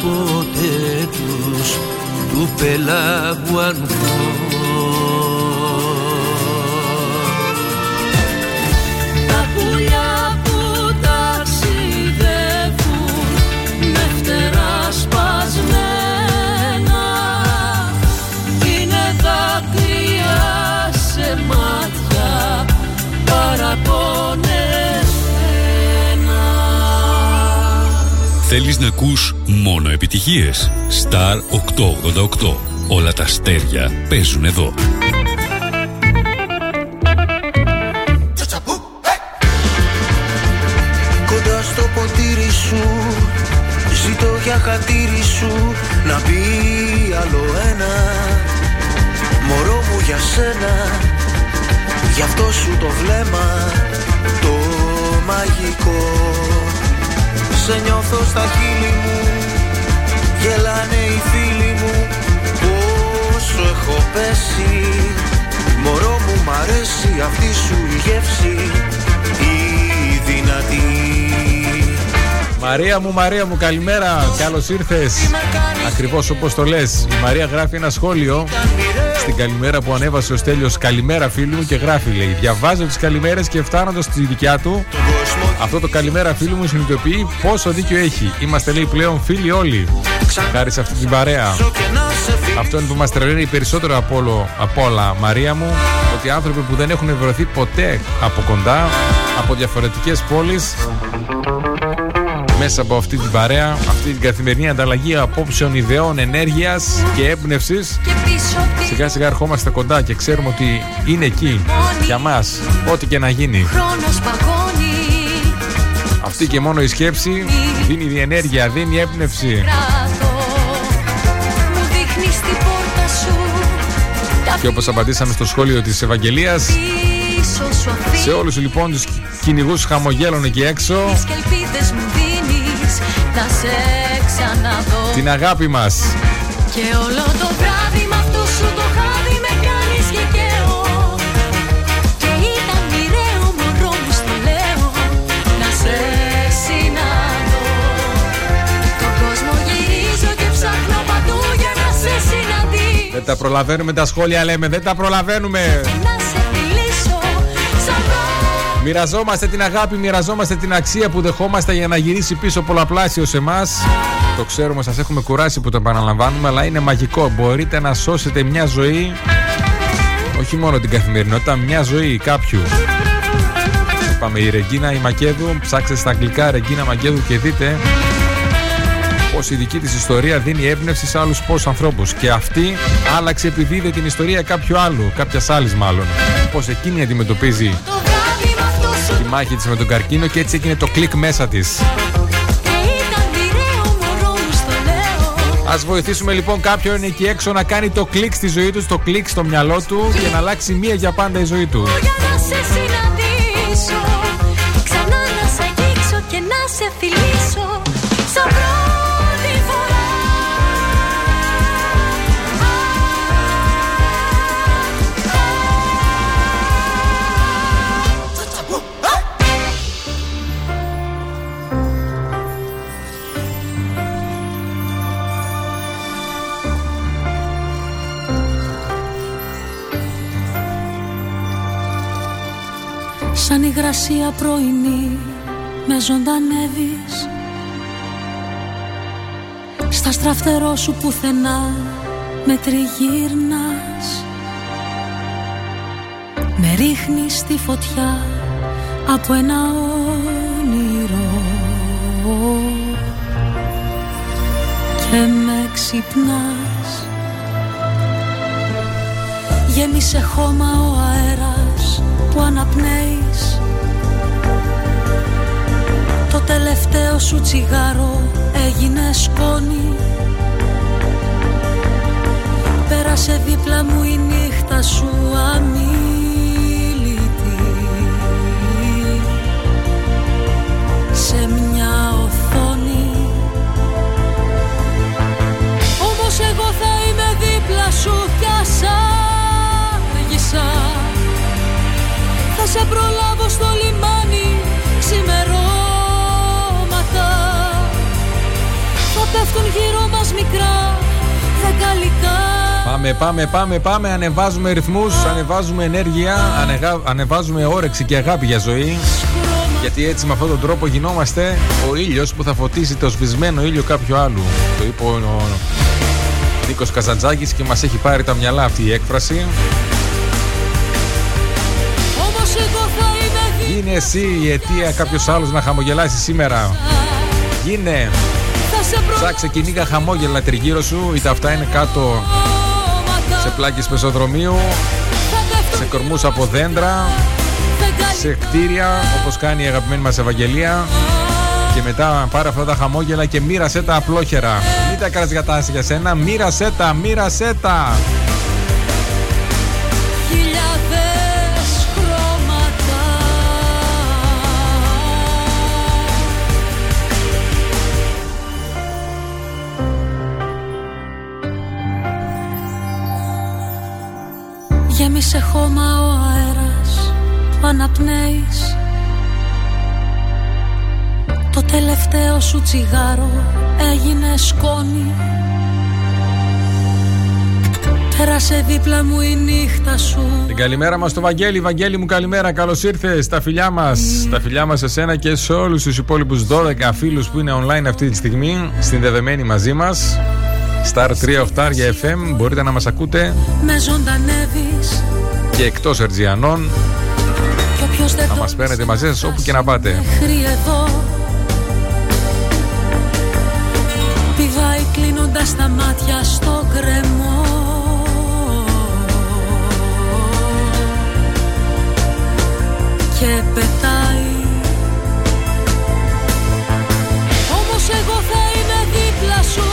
Ποτέ τους του πελάγου Θέλεις να ακούς μόνο επιτυχίες; Star 888. Όλα τα αστέρια παίζουν εδώ. Κοντά στο ποτήρι σου Ζητώ για χατήρι σου Να μπει άλλο ένα Μωρό μου για σένα Γι' αυτό σου το βλέμμα Το μαγικό Σε νιώθω στα χείλη μου. Γελάνε οι φίλοι μου. Πόσο έχω πέσει. Μωρό μου μ' αρέσει αυτή σου η γεύση. Η δυνατή. Μαρία μου, Μαρία μου, καλημέρα. Καλώς ήρθες. Ακριβώς όπως το λες. Η Μαρία γράφει ένα σχόλιο στην καλημέρα που ανέβασε ο Στέλιος. Καλημέρα φίλου μου και γράφει λέει. Διαβάζω τις καλημέρες και φτάνοντας στη δικιά του Αυτό το καλημέρα φίλου μου συνειδητοποιεί πόσο δίκιο έχει. Είμαστε λέει πλέον φίλοι όλοι. Χάρη σε αυτή την παρέα. Αυτό είναι που μας τρελαίνει περισσότερο από, όλο, από όλα Μαρία μου Ότι άνθρωποι που δεν έχουν βρεθεί ποτέ από κοντά Από διαφορετικές πόλεις μέσα από αυτή την παρέα, αυτή την καθημερινή ανταλλαγή απόψεων, ιδεών, ενέργειας και έμπνευσης. Σιγά σιγά ερχόμαστε κοντά και ξέρουμε ότι είναι εκεί για μας, ό,τι και να γίνει. Χρόνος παγώνει Αυτή και μόνο η σκέψη δίνει διενέργεια, δίνει έμπνευση. κράτο Μου δείχνεις την πόρτα σου Τα Και όπως απαντήσαμε στο σχόλιο της Ευαγγελίας, πίσω σου αφήνεις σε όλους λοιπόν τους κυνηγούς χαμογέλων εκεί έξω, Και ελπίδες μου δίνεις Να σε ξαναδώ την αγάπη μας. Και όλο Δεν τα προλαβαίνουμε τα σχόλια λέμε, δεν τα προλαβαίνουμε. Να σε φιλήσω σαν πρώτη Μοιραζόμαστε την αγάπη, μοιραζόμαστε την αξία που δεχόμαστε για να γυρίσει πίσω πολλαπλάσιος σε εμάς. Το ξέρουμε, σας έχουμε κουράσει που το επαναλαμβάνουμε, αλλά είναι μαγικό. Μπορείτε να σώσετε μια ζωή, όχι μόνο την καθημερινότητα, μια ζωή κάποιου. Είπαμε η Ρεγκίνα η Μακέδου, ψάξτε στα αγγλικά Ρεγκίνα Μακέδου και δείτε πως η δική της ιστορία δίνει έμπνευση σε άλλους πόσους ανθρώπους και αυτή άλλαξε επειδή είδε την ιστορία κάποιου άλλου, κάποιας άλλης μάλλον πως εκείνη αντιμετωπίζει το βράδυ με αυτό σου τη μάχη της με τον καρκίνο και έτσι έγινε το κλικ μέσα της. Και ήταν μοιραίο μωρό μου στο λέω Α βοηθήσουμε λοιπόν κάποιον εκεί έξω να κάνει το κλικ στη ζωή τους, το κλικ στο μυαλό του και να αλλάξει μία για πάντα η ζωή του. Για να σε συναντήσω Ξανά να σε αγγίξω και να σε φιλήσω Σαν υγρασία πρωινή με ζωντανεύεις. Στα στραφτερό σου πουθενά με τριγύρνας. Με ρίχνεις στη φωτιά από ένα όνειρο. Και με ξυπνάς. Γέμισε χώμα ο αέρας που αναπνέεις. Το τελευταίο σου τσιγάρο έγινε σκόνη. Πέρασε δίπλα μου η νύχτα σου αμήλυτη Σε μια οθόνη. Όμως εγώ θα είμαι δίπλα σου κι ας άργησα θα σε προλάβω στο λιμάνι ξημερώματα Θα πέφτουν γύρω μας μικρά δεκαλικά Πάμε, πάμε, πάμε, πάμε. Ανεβάζουμε ρυθμούς, ανεβάζουμε ενέργεια, ανεγα... ανεβάζουμε όρεξη και αγάπη για ζωή. Γιατί έτσι με αυτόν τον τρόπο γινόμαστε ο ήλιος που θα φωτίσει το σβησμένο ήλιο κάποιου άλλου. Το είπε ο Νίκος Καζαντζάκης και μας έχει πάρει τα μυαλά αυτή η έκφραση. Γίνε εσύ η αιτία κάποιος άλλος να χαμογελάσει σήμερα. Γίνε. Θα σε προλάβω Ψάξε κυνήγα χαμόγελα τριγύρω σου, είτε αυτά είναι κάτω σε πλάκες πεζοδρομίου, Θα πέφτουν σε κορμούς από δέντρα, σε κτίρια όπως κάνει η αγαπημένη μας Ευαγγελία και μετά πάρε αυτά τα χαμόγελα και μοίρασέ τα απλόχερα. Μην τα κάνεις για τάση για σένα, μοίρασέ τα, μοίρασέ τα. Γέμισε χώμα ο αέρας που αναπνέεις Το τελευταίο σου τσιγάρο έγινε σκόνη Πέρασε δίπλα μου η νύχτα σου Την καλημέρα μας στο Βαγγέλη. Βαγγέλη μου καλημέρα, καλώς ήρθες στα φιλιά μας. Στα φιλιά μας σε σένα και σε όλους τους υπόλοιπους 12 φίλους που είναι online αυτή τη στιγμή, συνδεδεμένοι μαζί μας. Star 38 για FM, μπορείτε να μας ακούτε. Με ζωντανεύεις. Και εκτός Ερτζιανών. Κι όποιος δεν Να το μας παίρνετε μαζί σας όπου και να πάτε. μέχρι εδώ. Πηδάει κλείνοντας τα μάτια στο κρεμό. Και πετάει. Όμως εγώ θα είμαι δίπλα σου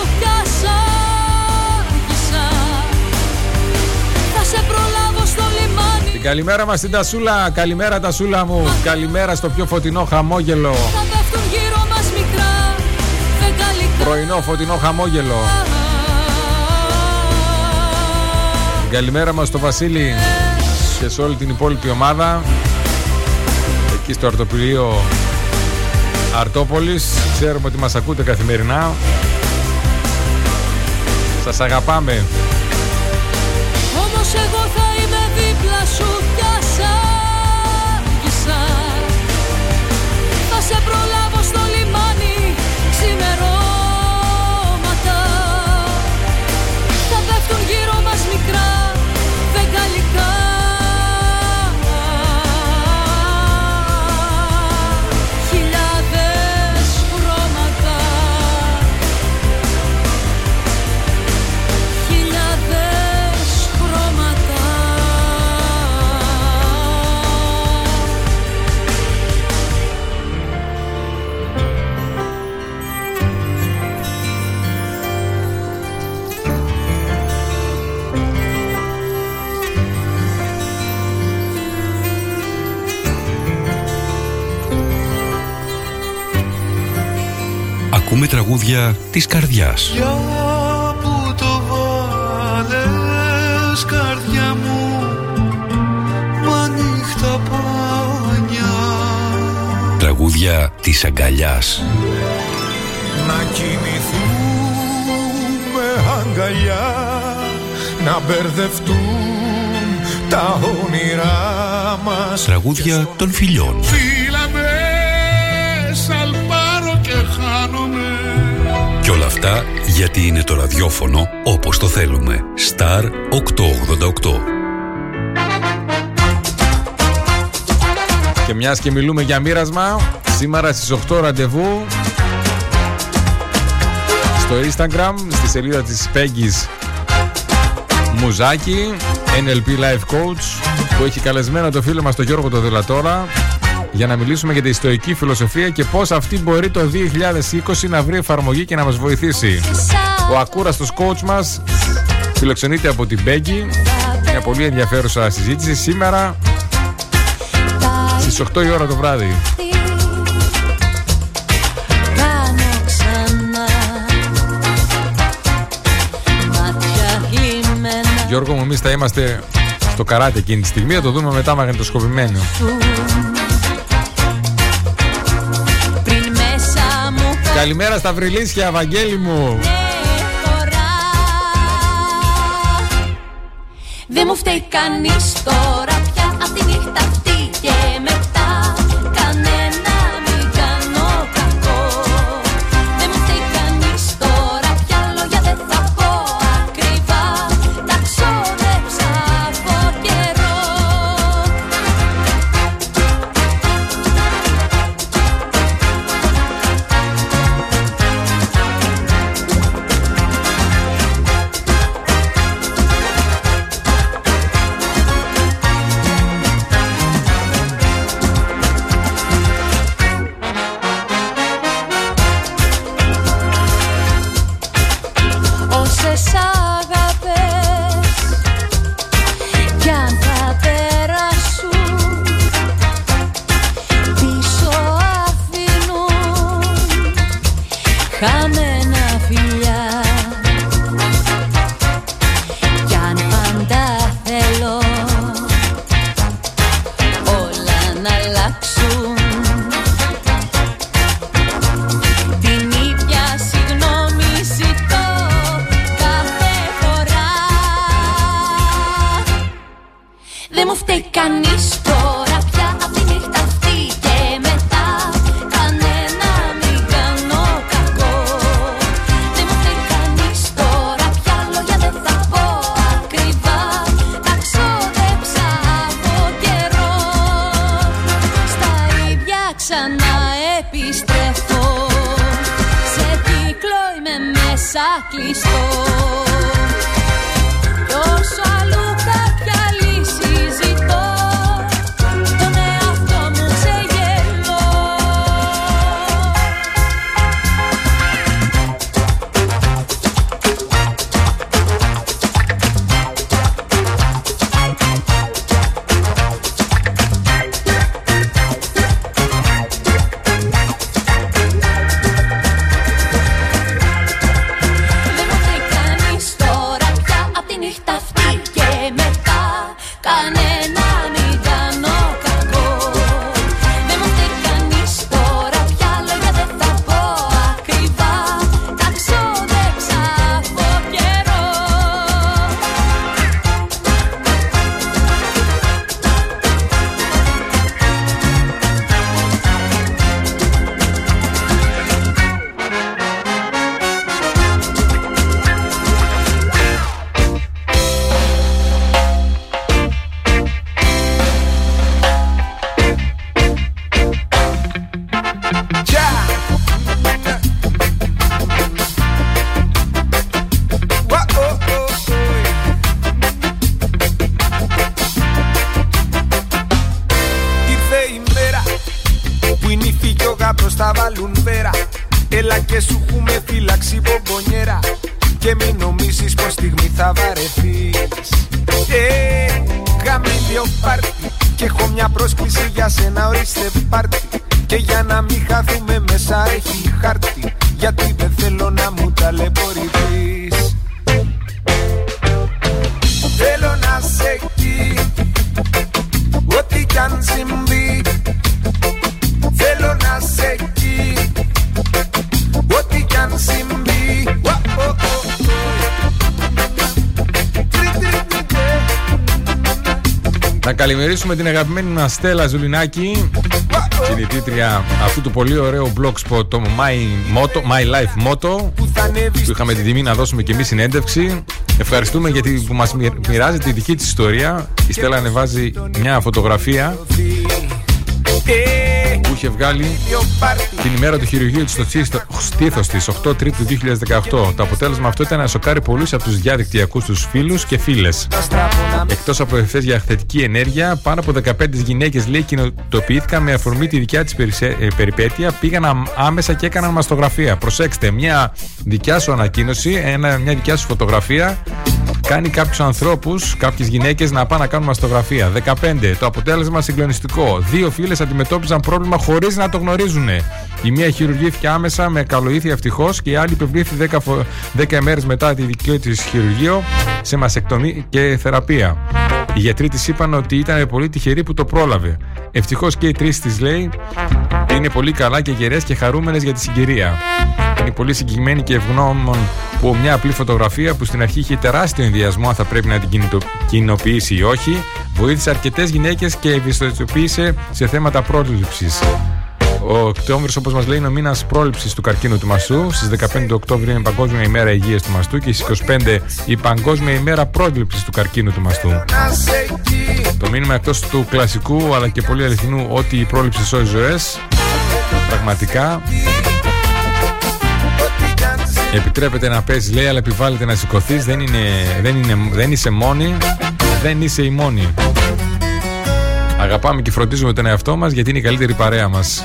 σε προλάβω στο λιμάνι Την καλημέρα μας στην Τασούλα, καλημέρα Τασούλα μου, καλημέρα στο πιο φωτεινό χαμόγελο. Θα πέφτουν γύρω μας μικρά δεκαλικά Πρωινό φωτεινό χαμόγελο. Την καλημέρα μας στο Βασίλη και σε όλη την υπόλοιπη ομάδα. Εκεί στο αρτοπλίο Αρτόπολης. Ξέρουμε ότι μας ακούτε καθημερινά. Σας αγαπάμε. Ακούμε τραγούδια της καρδιάς. Για που το βάλες καρδιά μου Μα νύχτα πάνια Τραγούδια της αγκαλιάς. Να κοιμηθούμε αγκαλιά Να μπερδευτούν τα όνειρά μας Τραγούδια των φιλιών. Και όλα αυτά γιατί είναι το ραδιόφωνο όπως το θέλουμε. Star 888. Και μιας και μιλούμε για μοίρασμα, σήμερα στις 8 ραντεβού στο Instagram, στη σελίδα της Peggy's Μουζάκη, NLP Life Coach, που έχει καλεσμένο το φίλο μας τον Γιώργο το Δελατόρα για να μιλήσουμε για τη στοική φιλοσοφία και πώς αυτή μπορεί το 2020 να βρει εφαρμογή και να μας βοηθήσει. Ο ακούραστος coach μας φιλοξενείται από την Peggy, μια πολύ ενδιαφέρουσα συζήτηση σήμερα στις 8 η ώρα το βράδυ. Κάνω ξανά Μάτια λιμένα Γιώργο μου, εμείς θα είμαστε στο καράτε εκείνη τη στιγμή, θα το δούμε μετά μαγνητοσκοπημένο. Καλημέρα στα βρυλίσια, Βαγγέλη μου. φορά Δεν μου φταίει κανείς τώρα στιγμή θα βαρεθείς. Ε, γαμήλιο πάρτι Και έχω μια πρόσκληση για σένα ορίστε πάρτι. Και για να μην χαθούμε μέσα έχει χάρτη. Γιατί καλημερίσουμε την αγαπημένη μας Στέλλα Ζουλινάκη Συνηθήτρια αυτού του πολύ ωραίου blogspot το My, Motto, My Life Motto που είχαμε την τιμή να δώσουμε και εμείς συνέντευξη. Ευχαριστούμε γιατί που μας μοιράζει τη δική της ιστορία. Η Στέλλα ανεβάζει μια φωτογραφία. που είχε βγάλει την ημέρα του χειρουργείου της στο στήθος της 8 Τρίτου 2018. Το αποτέλεσμα αυτό ήταν να σοκάρει πολλούς από τους διαδικτυακούς τους φίλους και φίλες. Εκτός από ευθές για θετική ενέργεια, πάνω από 15 γυναίκες λέει κοινοτοποιήθηκαν με αφορμή τη δικιά της ε, περιπέτεια, πήγαν άμεσα και έκαναν μαστογραφία. Προσέξτε, μια δικιά σου ανακοίνωση, ένα, μια δικιά σου φωτογραφία κάνει κάποιους ανθρώπους, κάποιες γυναίκες να πάνε να κάνουν μαστογραφία. 15. Το αποτέλεσμα συγκλονιστικό. Δύο φίλες αντιμετώπιζαν πρόβλημα χωρίς να το γνωρίζουν. Η μία χειρουργήθηκε άμεσα με καλοήθεια ευτυχώς και η άλλη υπευλήθη 10, 10 μέρε μετά τη δική της χειρουργείο σε μασεκτομή και θεραπεία. Οι γιατροί της είπαν ότι ήταν πολύ τυχερή που το πρόλαβε. Ευτυχώς και οι τρεις της λέει είναι πολύ καλά και γερές και χαρούμενες για τη συγκυρία. Είναι πολύ συγκεκριμένη και ευγνώμων που μια απλή φωτογραφία που στην αρχή είχε τεράστιο ενδιασμό αν θα πρέπει να την κοινοποιήσει ή όχι, βοήθησε αρκετές γυναίκες και ευαισθητοποίησε σε θέματα πρόληψης. Ο Οκτώβριος, όπως μας λέει, είναι ο μήνας πρόληψης του καρκίνου του μαστού. Στις 15 του Οκτώβρη είναι η Παγκόσμια ημέρα υγείας του μαστού και στις 25 η Παγκόσμια ημέρα πρόληψης του καρκίνου του μαστού. Το μήνυμα εκτός του κλασικού αλλά και πολύ αληθινού ότι η πρόληψη σώζει ζωές. Πραγματικά Επιτρέπεται να παίζεις, λέει, αλλά επιβάλλεται να σηκωθείς. Δεν, είναι, δεν, είναι, δεν είσαι μόνη. Δεν είσαι η μόνη. Αγαπάμε και φροντίζουμε τον εαυτό μας γιατί είναι η καλύτερη παρέα μας.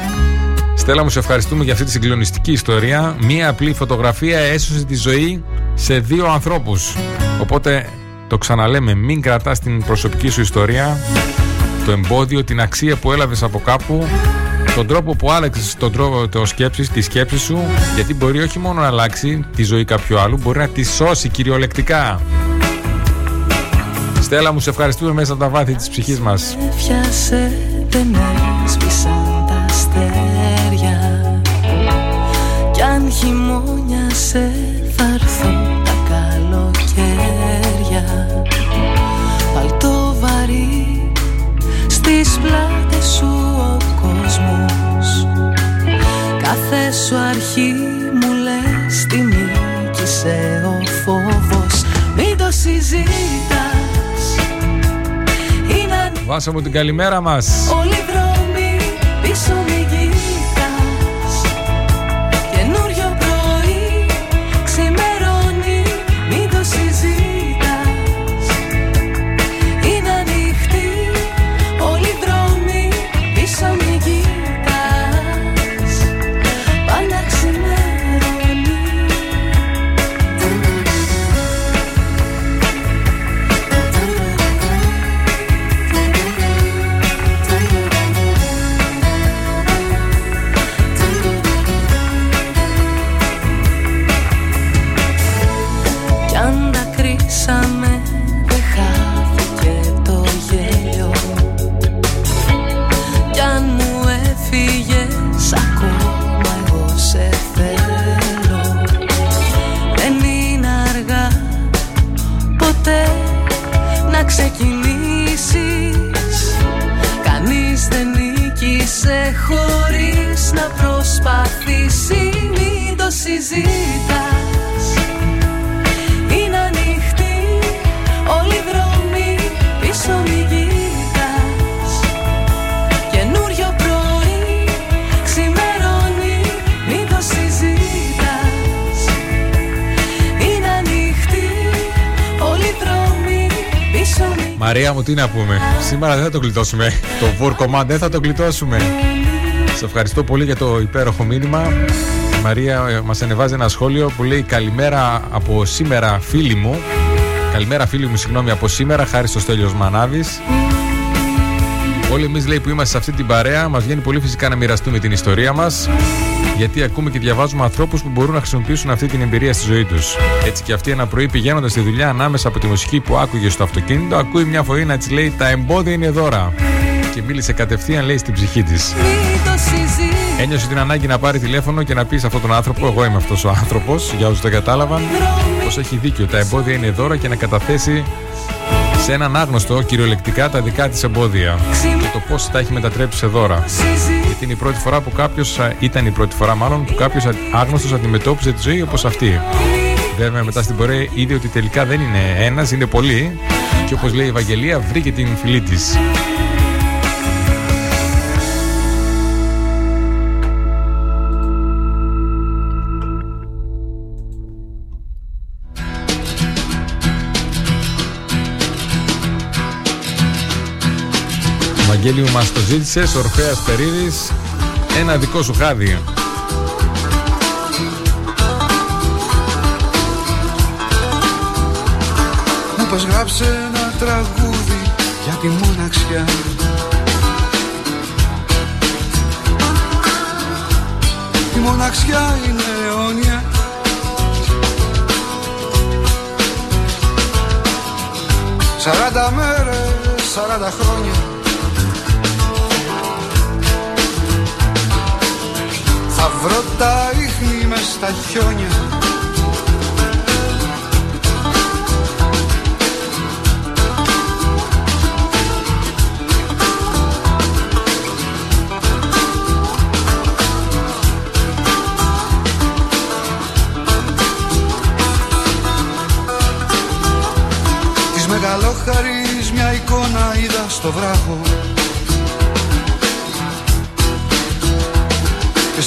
Στέλλα μου, σε ευχαριστούμε για αυτή τη συγκλονιστική ιστορία. Μία απλή φωτογραφία έσωσε τη ζωή σε δύο ανθρώπους. Οπότε το ξαναλέμε, μην κρατάς την προσωπική σου ιστορία, το εμπόδιο, την αξία που έλαβες από κάπου τον τρόπο που άλλαξες τον τρόπο το σκέψης, τη σκέψη σου, γιατί μπορεί όχι μόνο να αλλάξει τη ζωή κάποιου άλλου, μπορεί να τη σώσει κυριολεκτικά. Στέλλα μου, σε ευχαριστούμε μέσα από τα βάθη της ψυχής μας. Έφιασε, δεν έσβησαν τα αστέρια Κι αν χειμώνιασε σου αρχή μου λες τι νίκησε ο φόβος Μην το συζητάς. Είναι Βάσα μου την καλημέρα μας. Όλοι Μαρία μου, τι να πούμε. Σήμερα δεν θα το γλιτώσουμε. Το βούρκομα δεν θα το γλιτώσουμε. Σε ευχαριστώ πολύ για το υπέροχο μήνυμα. Η Μαρία ε, μας ανεβάζει ένα σχόλιο που λέει Καλημέρα από σήμερα φίλοι μου. Καλημέρα φίλοι μου, συγγνώμη από σήμερα, χάρη στο Στέλιος Μανάβης. Όλοι εμείς λέει που είμαστε σε αυτή την παρέα, μας βγαίνει πολύ φυσικά να μοιραστούμε την ιστορία μας. Γιατί ακούμε και διαβάζουμε ανθρώπους που μπορούν να χρησιμοποιήσουν αυτή την εμπειρία στη ζωή τους. Έτσι και αυτή ένα πρωί πηγαίνοντας στη δουλειά, ανάμεσα από τη μουσική που άκουγε στο αυτοκίνητο, ακούει μια φωνή να της λέει Τα εμπόδια είναι δώρα. Και μίλησε κατευθείαν, λέει, στην ψυχή της. Ένιωσε την ανάγκη να πάρει τηλέφωνο και να πει σε αυτόν τον άνθρωπο, εγώ είμαι αυτός ο άνθρωπος, για όσους δεν κατάλαβαν, πως έχει δίκιο. Τα εμπόδια είναι δώρα και να καταθέσει σε έναν άγνωστο κυριολεκτικά τα δικά της εμπόδια και το πώς τα έχει μετατρέψει σε δώρα. Γιατί είναι η πρώτη φορά που κάποιος, ήταν η πρώτη φορά μάλλον, που κάποιος άγνωστος αντιμετώπιζε τη ζωή όπως αυτή. Βέβαια, μετά στην πορεία είδε ότι τελικά δεν είναι ένας, είναι πολλοί. Και όπως λέει η Ευαγγελία, βρήκε την φιλή της. Βαγγέλη μας το ζήτησες, Ορφέας Περίδης, ένα δικό σου χάδι. Μου πες γράψε ένα τραγούδι για τη μοναξιά. Η μοναξιά είναι αιώνια. Σαράντα μέρες, σαράντα χρόνια Θα βρω τα ίχνη μες στα χιόνια. Της μεγαλόχαρης μια εικόνα είδα στο βράχο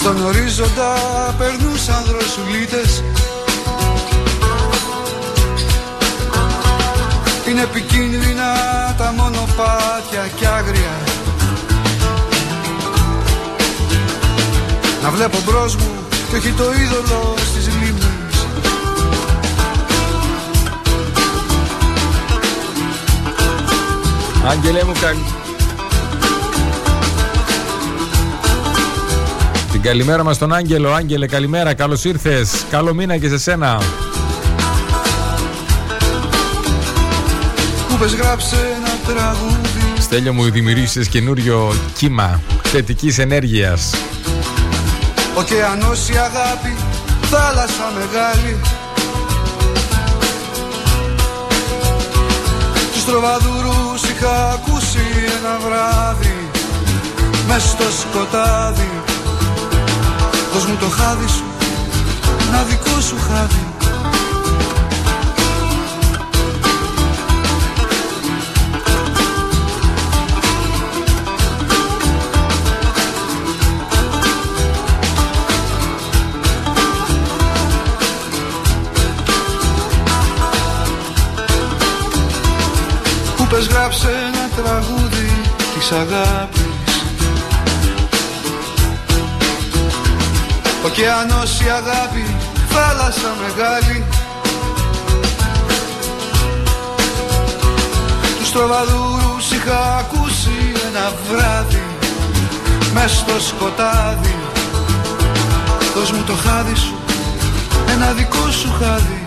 στον ορίζοντα περνούσαν δροσουλίτες. Είναι επικίνδυνα τα μονοπάτια κι άγρια. Να βλέπω μπρος μου και όχι το είδωλο στις λίμνες. Άγγελε μου καλημέρα μας στον Άγγελο. Άγγελε, καλημέρα, καλώς ήρθες. Καλό μήνα και σε σένα. Μου πες γράψε ένα τραγούδι Στέλιο μου δημιουργήσεις καινούριο κύμα θετικής ενέργειας. Ωκεανός η αγάπη, θάλασσα μεγάλη Τους τροβαδούρους είχα ακούσει ένα βράδυ Μες στο σκοτάδι Δώσ' μου το χάδι σου, ένα δικό σου χάδι. Που πες γράψε ένα τραγούδι της αγάπης Ωκεανός η αγάπη, θάλασσα μεγάλη. Τους τροβαδούρους είχα ακούσει ένα βράδυ Μες στο σκοτάδι. Δώσ' μου το χάδι σου, ένα δικό σου χάδι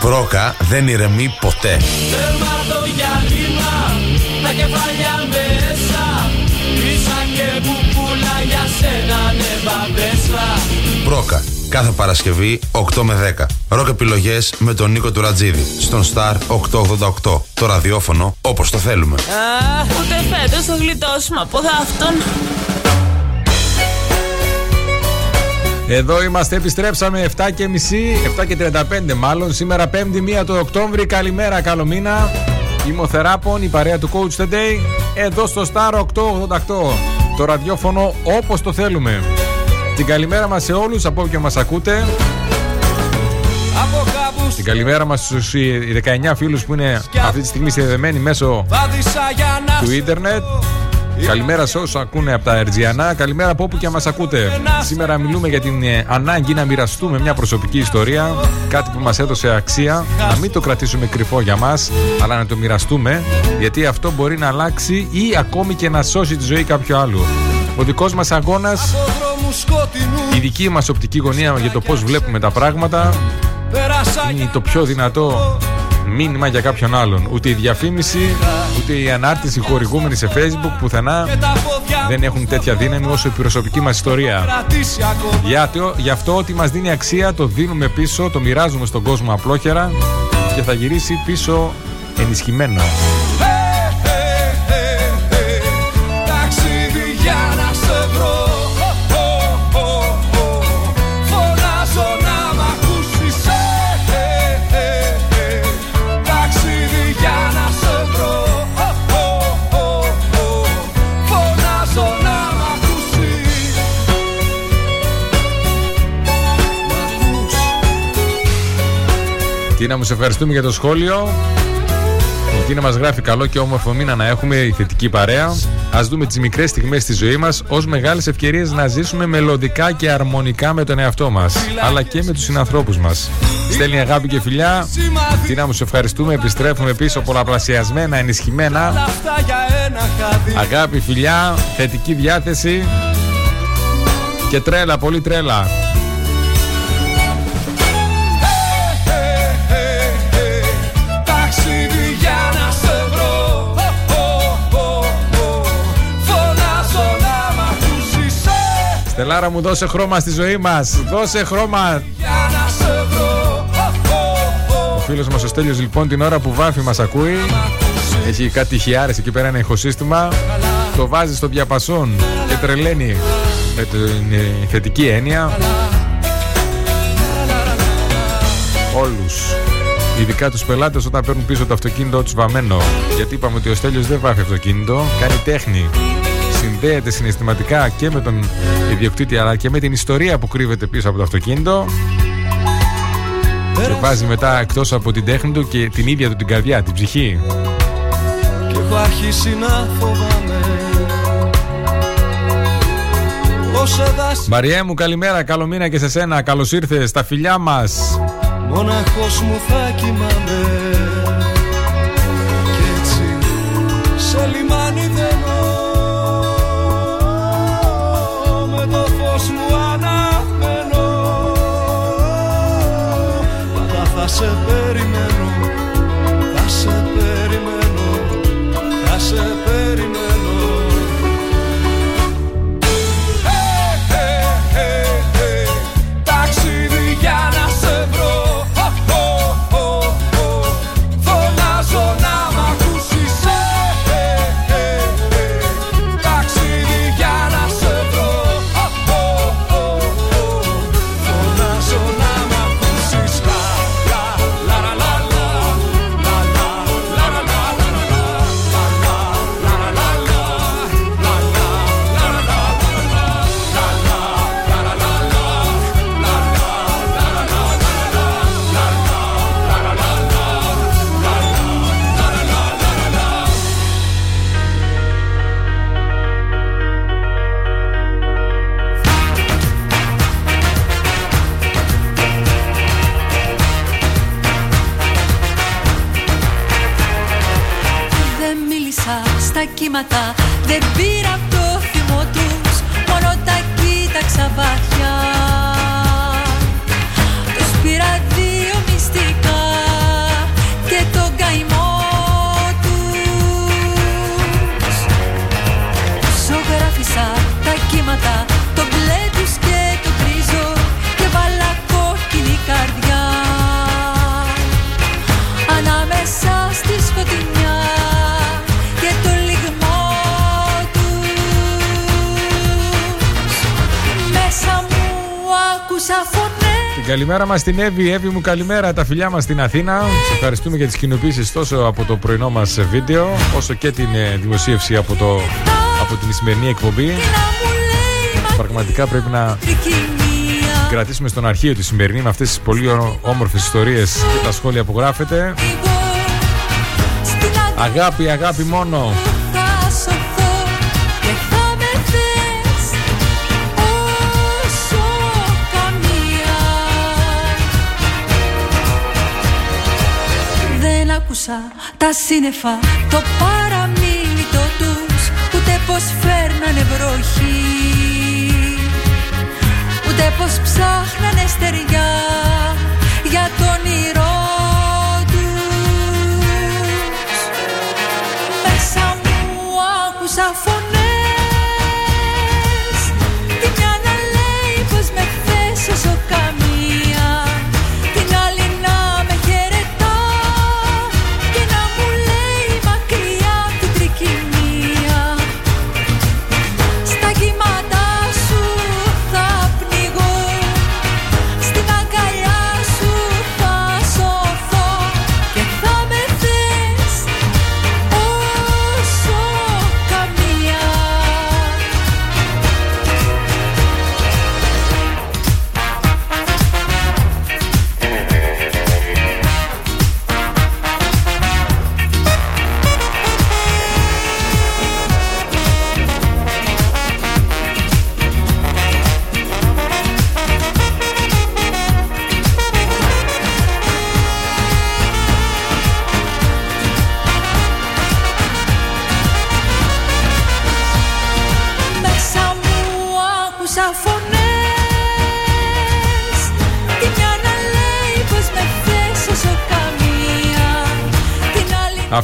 Πρόκα δεν ηρεμεί ποτέ. Τέρμα το διάλειμμα, τα κεφάλια μέσα Πίσα και πουπούλα για σένα νεβαδέσσα Πρόκα. Κάθε Παρασκευή 8 με 10. Ροκ επιλογές με τον Νίκο Τουρατζίδη. Στον Star 888. Το ραδιόφωνο όπως το θέλουμε. Αχ, ούτε φέτος το γλιτώσουμε από δάφτον. Εδώ είμαστε, επιστρέψαμε 7 και μισή, 7 και 35 μάλλον. Σήμερα 5η 1 του Οκτώβρη. Καλημέρα, καλό μήνα. Είμαι ο Θεράπων, η παρέα του Coach Today. Εδώ στο Star 888. Το ραδιόφωνο όπως το θέλουμε. Την καλημέρα μας σε όλους από όπου και μας ακούτε. Από κάπους Την καλημέρα μας στους ε, 19 φίλους που είναι αυτή τη στιγμή συνδεδεμένοι μέσω βάδισα για να του ίντερνετ. Καλημέρα σε όσου ακούνε από τα Ερτζιανά. Καλημέρα από όπου και μας ακούτε. Σήμερα μιλούμε για την ε, ανάγκη να μοιραστούμε μια προσωπική ιστορία. Κάτι που μας έδωσε αξία. Να μην το κρατήσουμε κρυφό για μας, αλλά να το μοιραστούμε. Γιατί αυτό μπορεί να αλλάξει ή ακόμη και να σώσει τη ζωή κάποιου άλλου. Ο δικός μας αγώνας, δρόμου σκοτεινού η δική μας οπτική γωνία για το πώς βλέπουμε τα πράγματα, Πέρασα είναι το πιο δυνατό μήνυμα για κάποιον άλλον. Ούτε η διαφήμιση, ούτε η ανάρτηση χορηγούμενη σε facebook πουθενά τα πόδια δεν έχουν τέτοια δύναμη όσο η προσωπική μας ιστορία. κρατήσει ακόμα Γιατί, γι' αυτό ό,τι μας δίνει αξία το δίνουμε πίσω, το μοιράζουμε στον κόσμο απλόχερα και θα γυρίσει πίσω ενισχυμένο. Τι να μου σε ευχαριστούμε για το σχόλιο. Η Τίνα μας γράφει καλό και όμορφο μήνα να έχουμε η θετική παρέα. Ας δούμε τις μικρές στιγμές στη ζωή μας ως μεγάλες ευκαιρίες να ζήσουμε μελλοντικά και αρμονικά με τον εαυτό μας, αλλά και με τους συνανθρώπους μας. Στέλνει αγάπη και φιλιά. Τίνα μου σε ευχαριστούμε. Επιστρέφουμε πίσω πολλαπλασιασμένα, ενισχυμένα. Αυτά για ένα χαδί Αγάπη, φιλιά, θετική διάθεση και τρέλα, πολύ τρέλα. Ε, Στελάρα μου δώσε χρώμα στη ζωή μας. Δώσε χρώμα. Για να σε βρω Ω, ω, ω. Ο φίλος μας ο Στέλιος λοιπόν την ώρα που βάφει μας ακούει. Έχει κάτι χιάρες εκεί πέρα ένα ηχοσύστημα. Το βάζει στο διαπασόν και τρελαίνει με την ε, θετική έννοια. Όλους. Ειδικά τους πελάτες όταν παίρνουν πίσω το αυτοκίνητό τους βαμμένο. Γιατί είπαμε ότι ο Στέλιος δεν βάφει αυτοκίνητο, κάνει τέχνη. Συνδέεται συναισθηματικά και με τον ιδιοκτήτη αλλά και με την ιστορία που κρύβεται πίσω από το αυτοκίνητο. Και βάζει μετά εκτός από την τέχνη του και την ίδια του την καρδιά, την ψυχή. Και έχω αρχίσει να φοβάμαι Όσα δάση Μαριέ μου, καλημέρα, καλό μήνα και σε σένα. Καλώς ήρθες στα φιλιά μας. Μοναχός μου θα κοιμάμαι Πάντα καλημέρα μας στην Εύη. Εύη μου, καλημέρα. Τα φιλιά μας στην Αθήνα. Σε ευχαριστούμε για τις κοινοποιήσει τόσο από το πρωινό μας βίντεο, όσο και την ε, δημοσίευση από, το, από την σημερινή εκπομπή. Πραγματικά πρέπει να κρατήσουμε στον αρχείο τη σημερινή με αυτές τις πολύ όμορφες ιστορίες και τα σχόλια που γράφετε. Αγάπη, αγάπη μόνο. Τα σύννεφα Το παραμύθι τους Ούτε πως φέρνανε βροχή. Ούτε πως ψάχνανε στεριά Για τον όνειρό τους. Μέσα μου άκουσα φωνές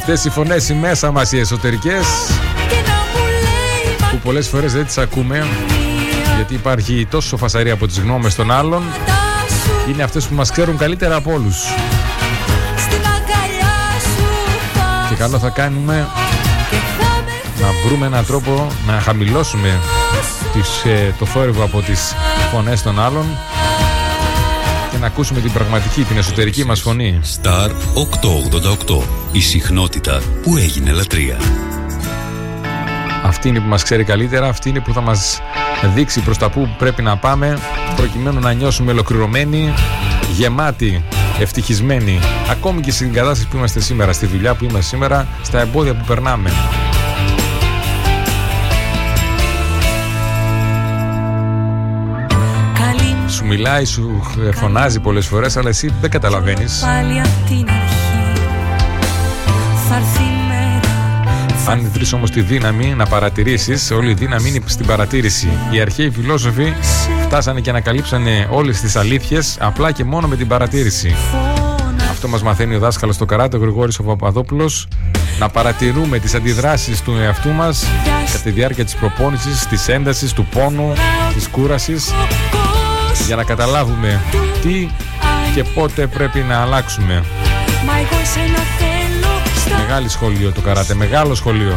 Αυτές οι φωνές οι μέσα μας οι εσωτερικές που πολλές φορές δεν τις ακούμε γιατί υπάρχει τόσο φασαρία από τις γνώμες των άλλων είναι αυτές που μας ξέρουν καλύτερα από όλους και καλό θα κάνουμε να βρούμε έναν τρόπο να χαμηλώσουμε ε, το θόρυβο από τις φωνές των άλλων και να ακούσουμε την πραγματική, την εσωτερική μας φωνή. Star 888. Η συχνότητα που έγινε λατρεία. Αυτή είναι που μας ξέρει καλύτερα, αυτή είναι που θα μας δείξει προς τα που πρέπει να πάμε προκειμένου να νιώσουμε ολοκληρωμένοι, γεμάτοι, ευτυχισμένοι ακόμη και στην κατάσταση που είμαστε σήμερα, στη δουλειά που είμαστε σήμερα, στα εμπόδια που περνάμε. σου μιλάει, σου φωνάζει πολλές φορές αλλά εσύ δεν καταλαβαίνεις αν βρεις όμως τη δύναμη να παρατηρήσεις. Όλη η δύναμη είναι στην παρατήρηση. Οι αρχαίοι φιλόσοφοι φτάσανε και ανακαλύψανε όλες τις αλήθειες απλά και μόνο με την παρατήρηση. Αυτό μας μαθαίνει ο δάσκαλος στο καράτε ο Γρηγόρης ο Παπαδόπουλος. Να παρατηρούμε τις αντιδράσεις του εαυτού μας κατά τη διάρκεια της προπόνησης, της έντασης, του πόνου, της κούρασης για να καταλάβουμε τι και πότε πρέπει να αλλάξουμε. Μεγάλη σχολείο το καράτε, μεγάλο σχολείο.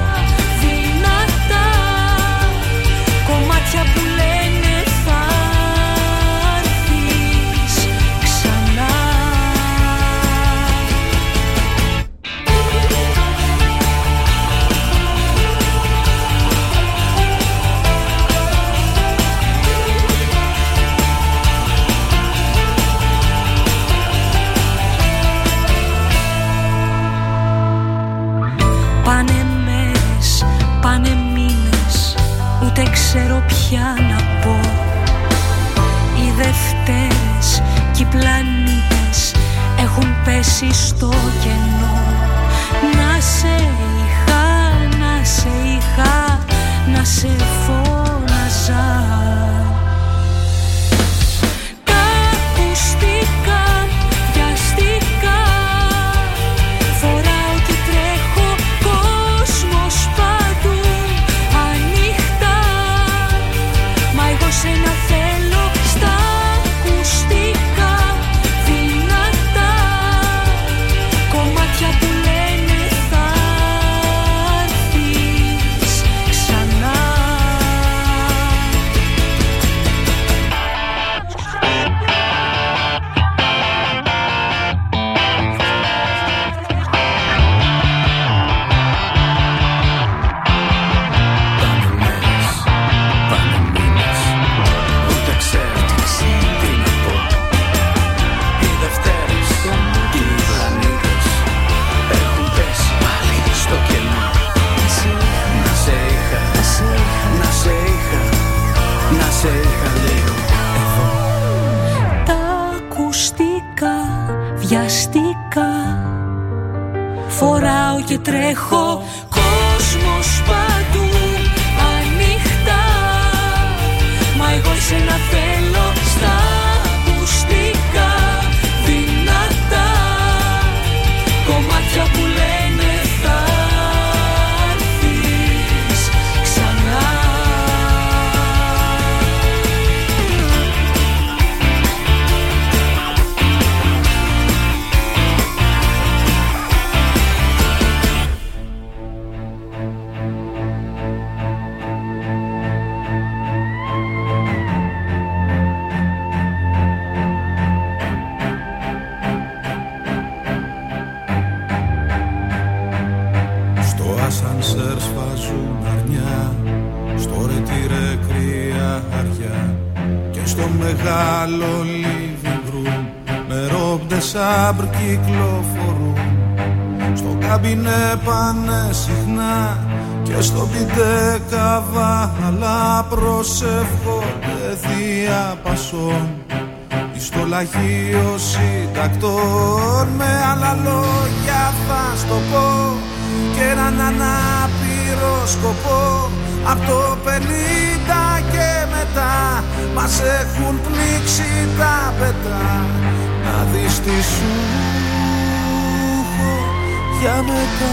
Για μετά.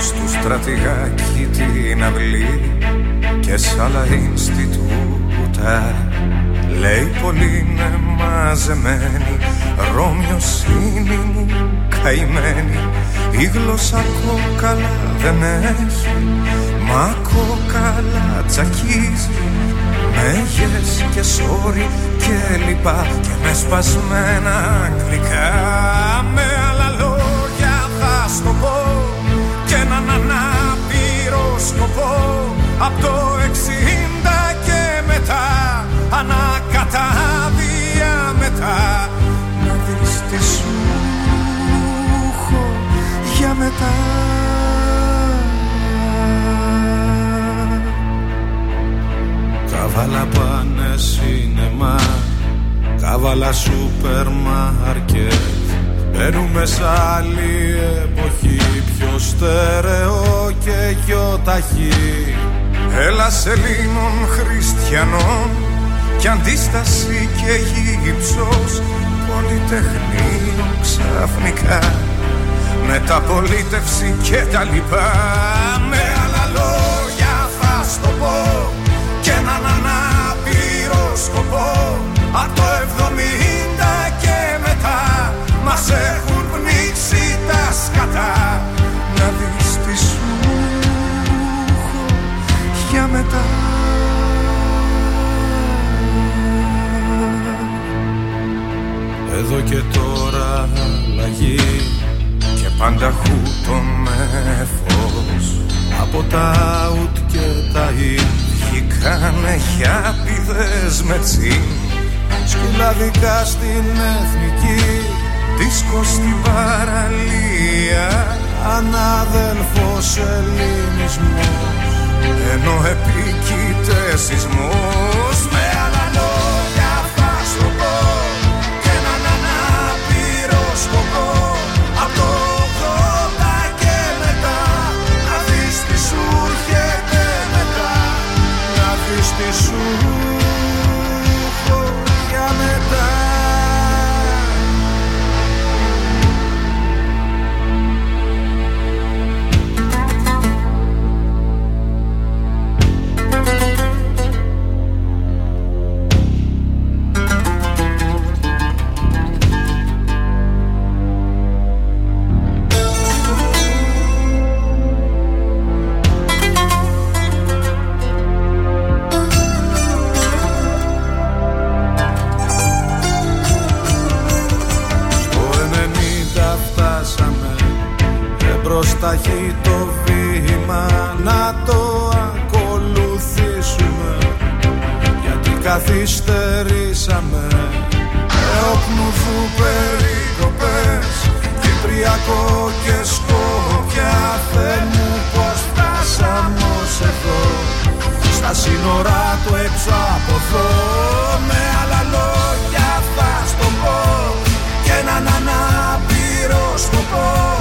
Στου στρατηγάκι την αυλή και σ' άλλα Ινστιτούτα. Λέει πολύ είναι μαζεμένη Ρώμιος είναι μου καημένη. Η γλώσσα κόκαλα δεν έχει Μα κόκαλα τσακίζει. Με yes και sorry και λοιπά Και με σπασμένα αγγλικά Με άλλα λόγια θα στο πω Και έναν ανάπηρο σκοπό. Απ' το 60 και μετά Ανακατάδια μετά Να δεις τι σου έχω για μετά. Καβάλα πάνε σινεμά Καβάλα σούπερ μάρκετ. Μπαίνουμε σ' άλλη εποχή. Πιο στερεό και πιο ταχύ. Έλα Ελλήνων χριστιανών Κι αντίσταση και γύψος Πολυτεχνείο ξαφνικά. Μεταπολίτευση και τα λοιπά. Με άλλα λόγια θα στο πω Και έναν ανάπηρο σκοπό Απ' το 70 και μετά Μας έχουν πνίξει τα σκατά. Να δεις τι σου έχω για μετά. Εδώ και τώρα αλλαγή Και πάντα χούτο με φως Από τα ουτ και τα ιν Βγήκανε χιάπηδες με τσιν Σκυλαδικά στην εθνική Δίσκο στην παραλία. Ανάδελφος ελληνισμός Ενώ επίκειται σεισμός. Με άλλα λόγια θα σου πω Και έναν ανάπηρο σκοπό. Απ' το 80 και μετά Να δεις τι σου έρχεται μετά. Να δεις τι σου Κυπριακό και Σκόπια Θεέ μου πως φτάσαμε ως εδώ. Στα σύνορά του έξω από εδώ Με άλλα λόγια θα στο πω Και έναν ανάπηρο σκοπό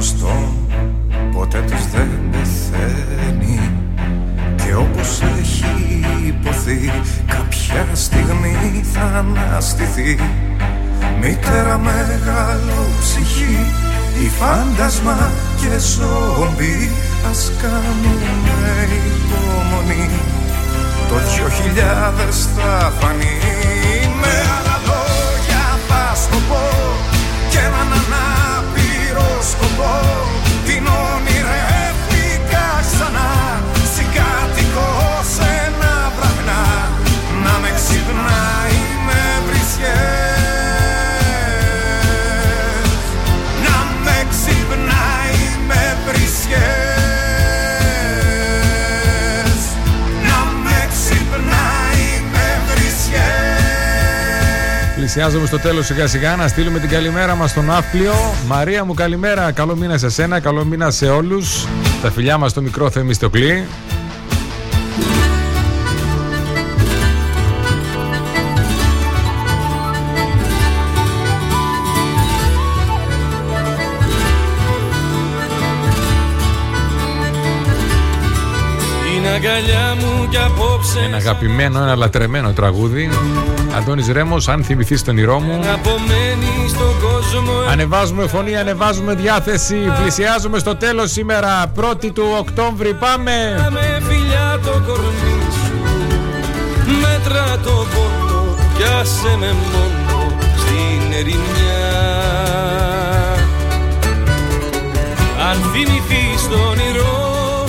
γνωστό ποτέ της δεν πεθαίνει. Και όπως έχει υποθεί κάποια στιγμή θα αναστηθεί. Μητέρα μεγάλο ψυχή η φάντασμα και ζόμπι ας κάνουμε υπομονή. Το δυο χιλιάδες θα φανεί με σκοπό την όνειρεύτηκα Πλησιάζουμε στο τέλος σιγά σιγά να στείλουμε την καλημέρα μας στον Ναύπλιο. Μαρία μου, καλημέρα. Καλό μήνα σε σένα, καλό μήνα σε όλους. Τα φιλιά μας στο μικρό Θεμιστοκλή. Είναι αγκαλιά μου κι απόψε Ένα αγαπημένο, ένα λατρεμένο τραγούδι. Αντώνης Ρέμος, αν θυμηθείς τον ηρώ μου. Απομένει στον κόσμο Ανεβάζουμε φωνή, ανεβάζουμε διάθεση. Πλησιάζουμε στο τέλος σήμερα, 1η του Οκτώβρη. Πάμε! με φιλιά το κορμί σου Μέτρα το πόνο Πιάσε με μόνο στην ερημιά Αν θυμηθείς το όνειρό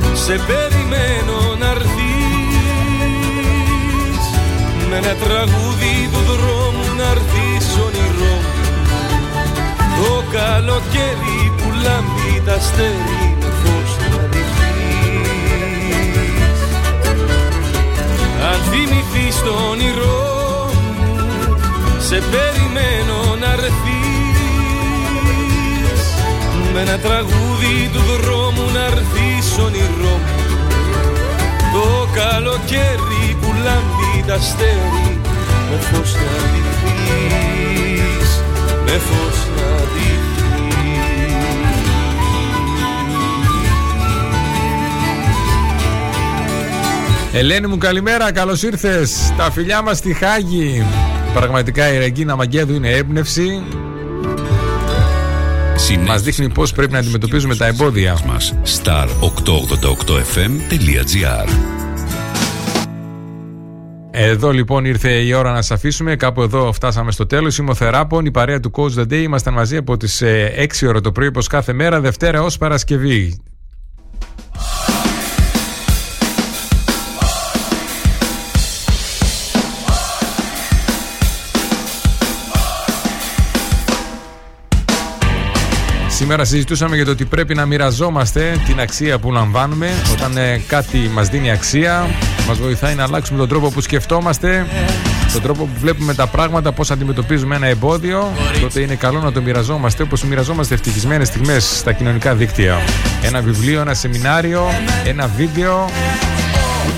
μου Σε περιμένω να έρθεις. Με ένα τραγούδι του δρόμου να έρθεις όνειρό μου. Το καλοκαίρι που λάμπει τα αστέρι με φως να δειχθείς Αν θυμηθείς το όνειρό μου Σε περιμένω να έρθεις. Με ένα τραγούδι του δρόμου να έρθεις όνειρό μου. Το καλοκαίρι που λάμπει τα αστέρι Με φως να δειχθείς Με φως να δειχθείς Ελένη μου καλημέρα, καλώς ήρθες. Τα φιλιά μας στη Χάγη. Πραγματικά η Ρεγκίνα Μαγκέδου είναι έμπνευση. Μας δείχνει πώς πρέπει να αντιμετωπίζουμε τα εμπόδια. μας star888fm.gr Εδώ λοιπόν ήρθε η ώρα να σας αφήσουμε. Κάπου εδώ φτάσαμε στο τέλος. Είμαι ο Θεράπων, η παρέα του Coach The Day. Ήμασταν μαζί από τις 6 ώρα το πρωί, όπως κάθε μέρα, Δευτέρα ως Παρασκευή. Σήμερα συζητούσαμε για το ότι πρέπει να μοιραζόμαστε την αξία που λαμβάνουμε όταν ε, κάτι μας δίνει αξία, μας βοηθάει να αλλάξουμε τον τρόπο που σκεφτόμαστε, τον τρόπο που βλέπουμε τα πράγματα, πώς αντιμετωπίζουμε ένα εμπόδιο, τότε είναι καλό να το μοιραζόμαστε όπως μοιραζόμαστε ευτυχισμένες στιγμές στα κοινωνικά δίκτυα. Ένα βιβλίο, ένα σεμινάριο, ένα βίντεο,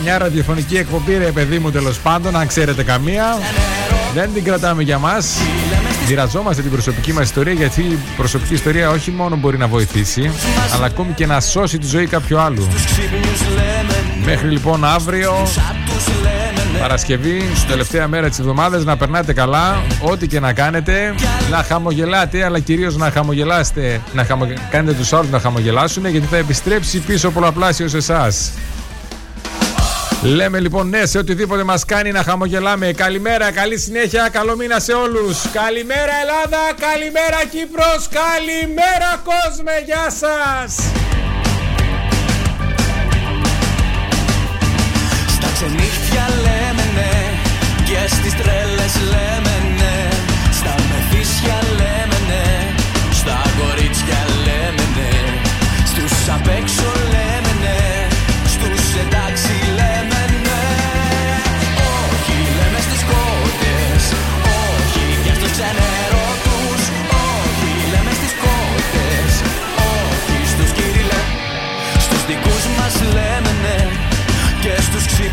μια ραδιοφωνική εκπομπή, ρε παιδί μου, τέλος πάντων, αν ξέρετε καμία. Δεν την κρατάμε για μας. Μοιραζόμαστε την προσωπική μας ιστορία γιατί η προσωπική ιστορία όχι μόνο μπορεί να βοηθήσει, αλλά ακόμη και να σώσει τη ζωή κάποιου άλλου. Μέχρι λοιπόν αύριο, Παρασκευή, τελευταία μέρα της εβδομάδας, να περνάτε καλά, ό,τι και να κάνετε, να χαμογελάτε, αλλά κυρίως να χαμογελάστε, να χαμο... κάνετε τους άλλου να χαμογελάσουν, γιατί θα επιστρέψει πίσω πολλαπλάσιος σε εσάς. Λέμε λοιπόν ναι σε οτιδήποτε μας κάνει να χαμογελάμε. Καλημέρα, καλή συνέχεια, καλό μήνα σε όλους. Καλημέρα Ελλάδα, καλημέρα Κύπρος, καλημέρα κόσμε, γεια σας. Στα ξενύχτια λέμε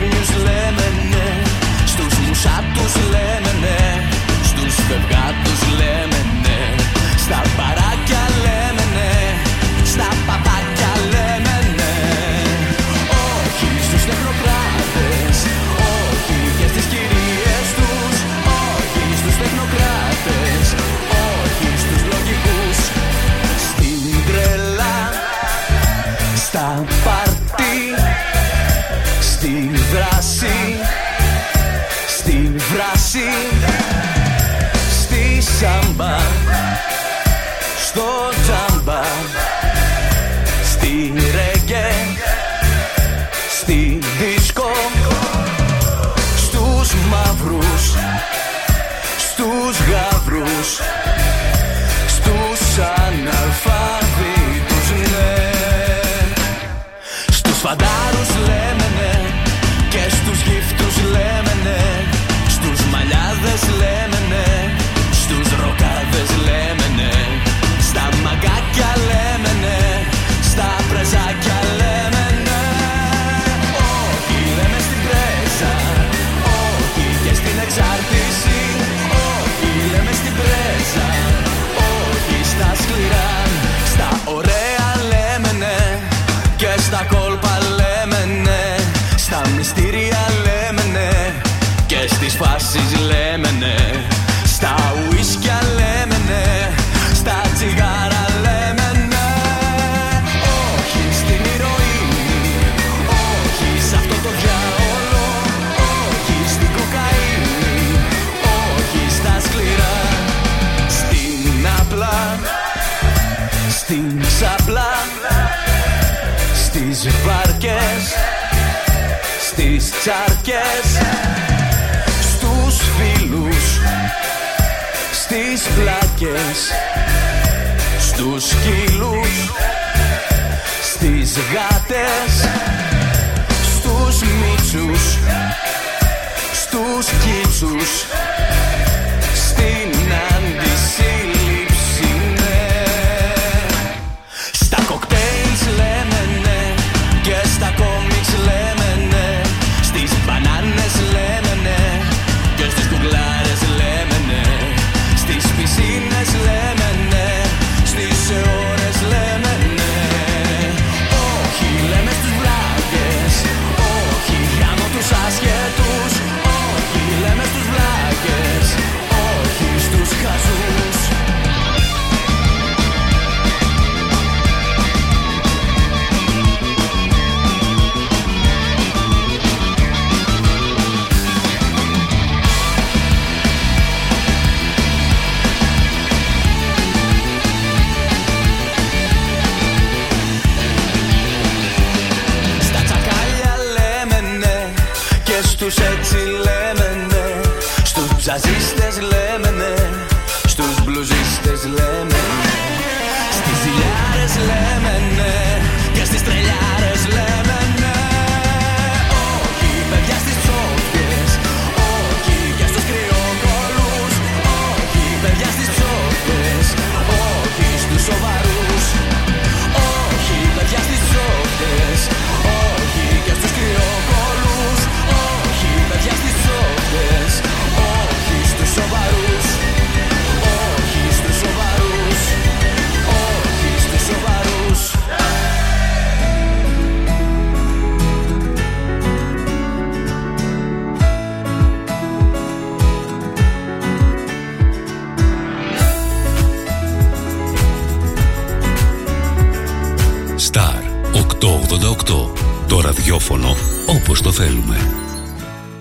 ξένιους λέμε ναι Στους μουσάτους λέμε ναι, Στους φευγάτους Στους σκύλους Στις γάτες Στους μίτσους Στους κίτσους.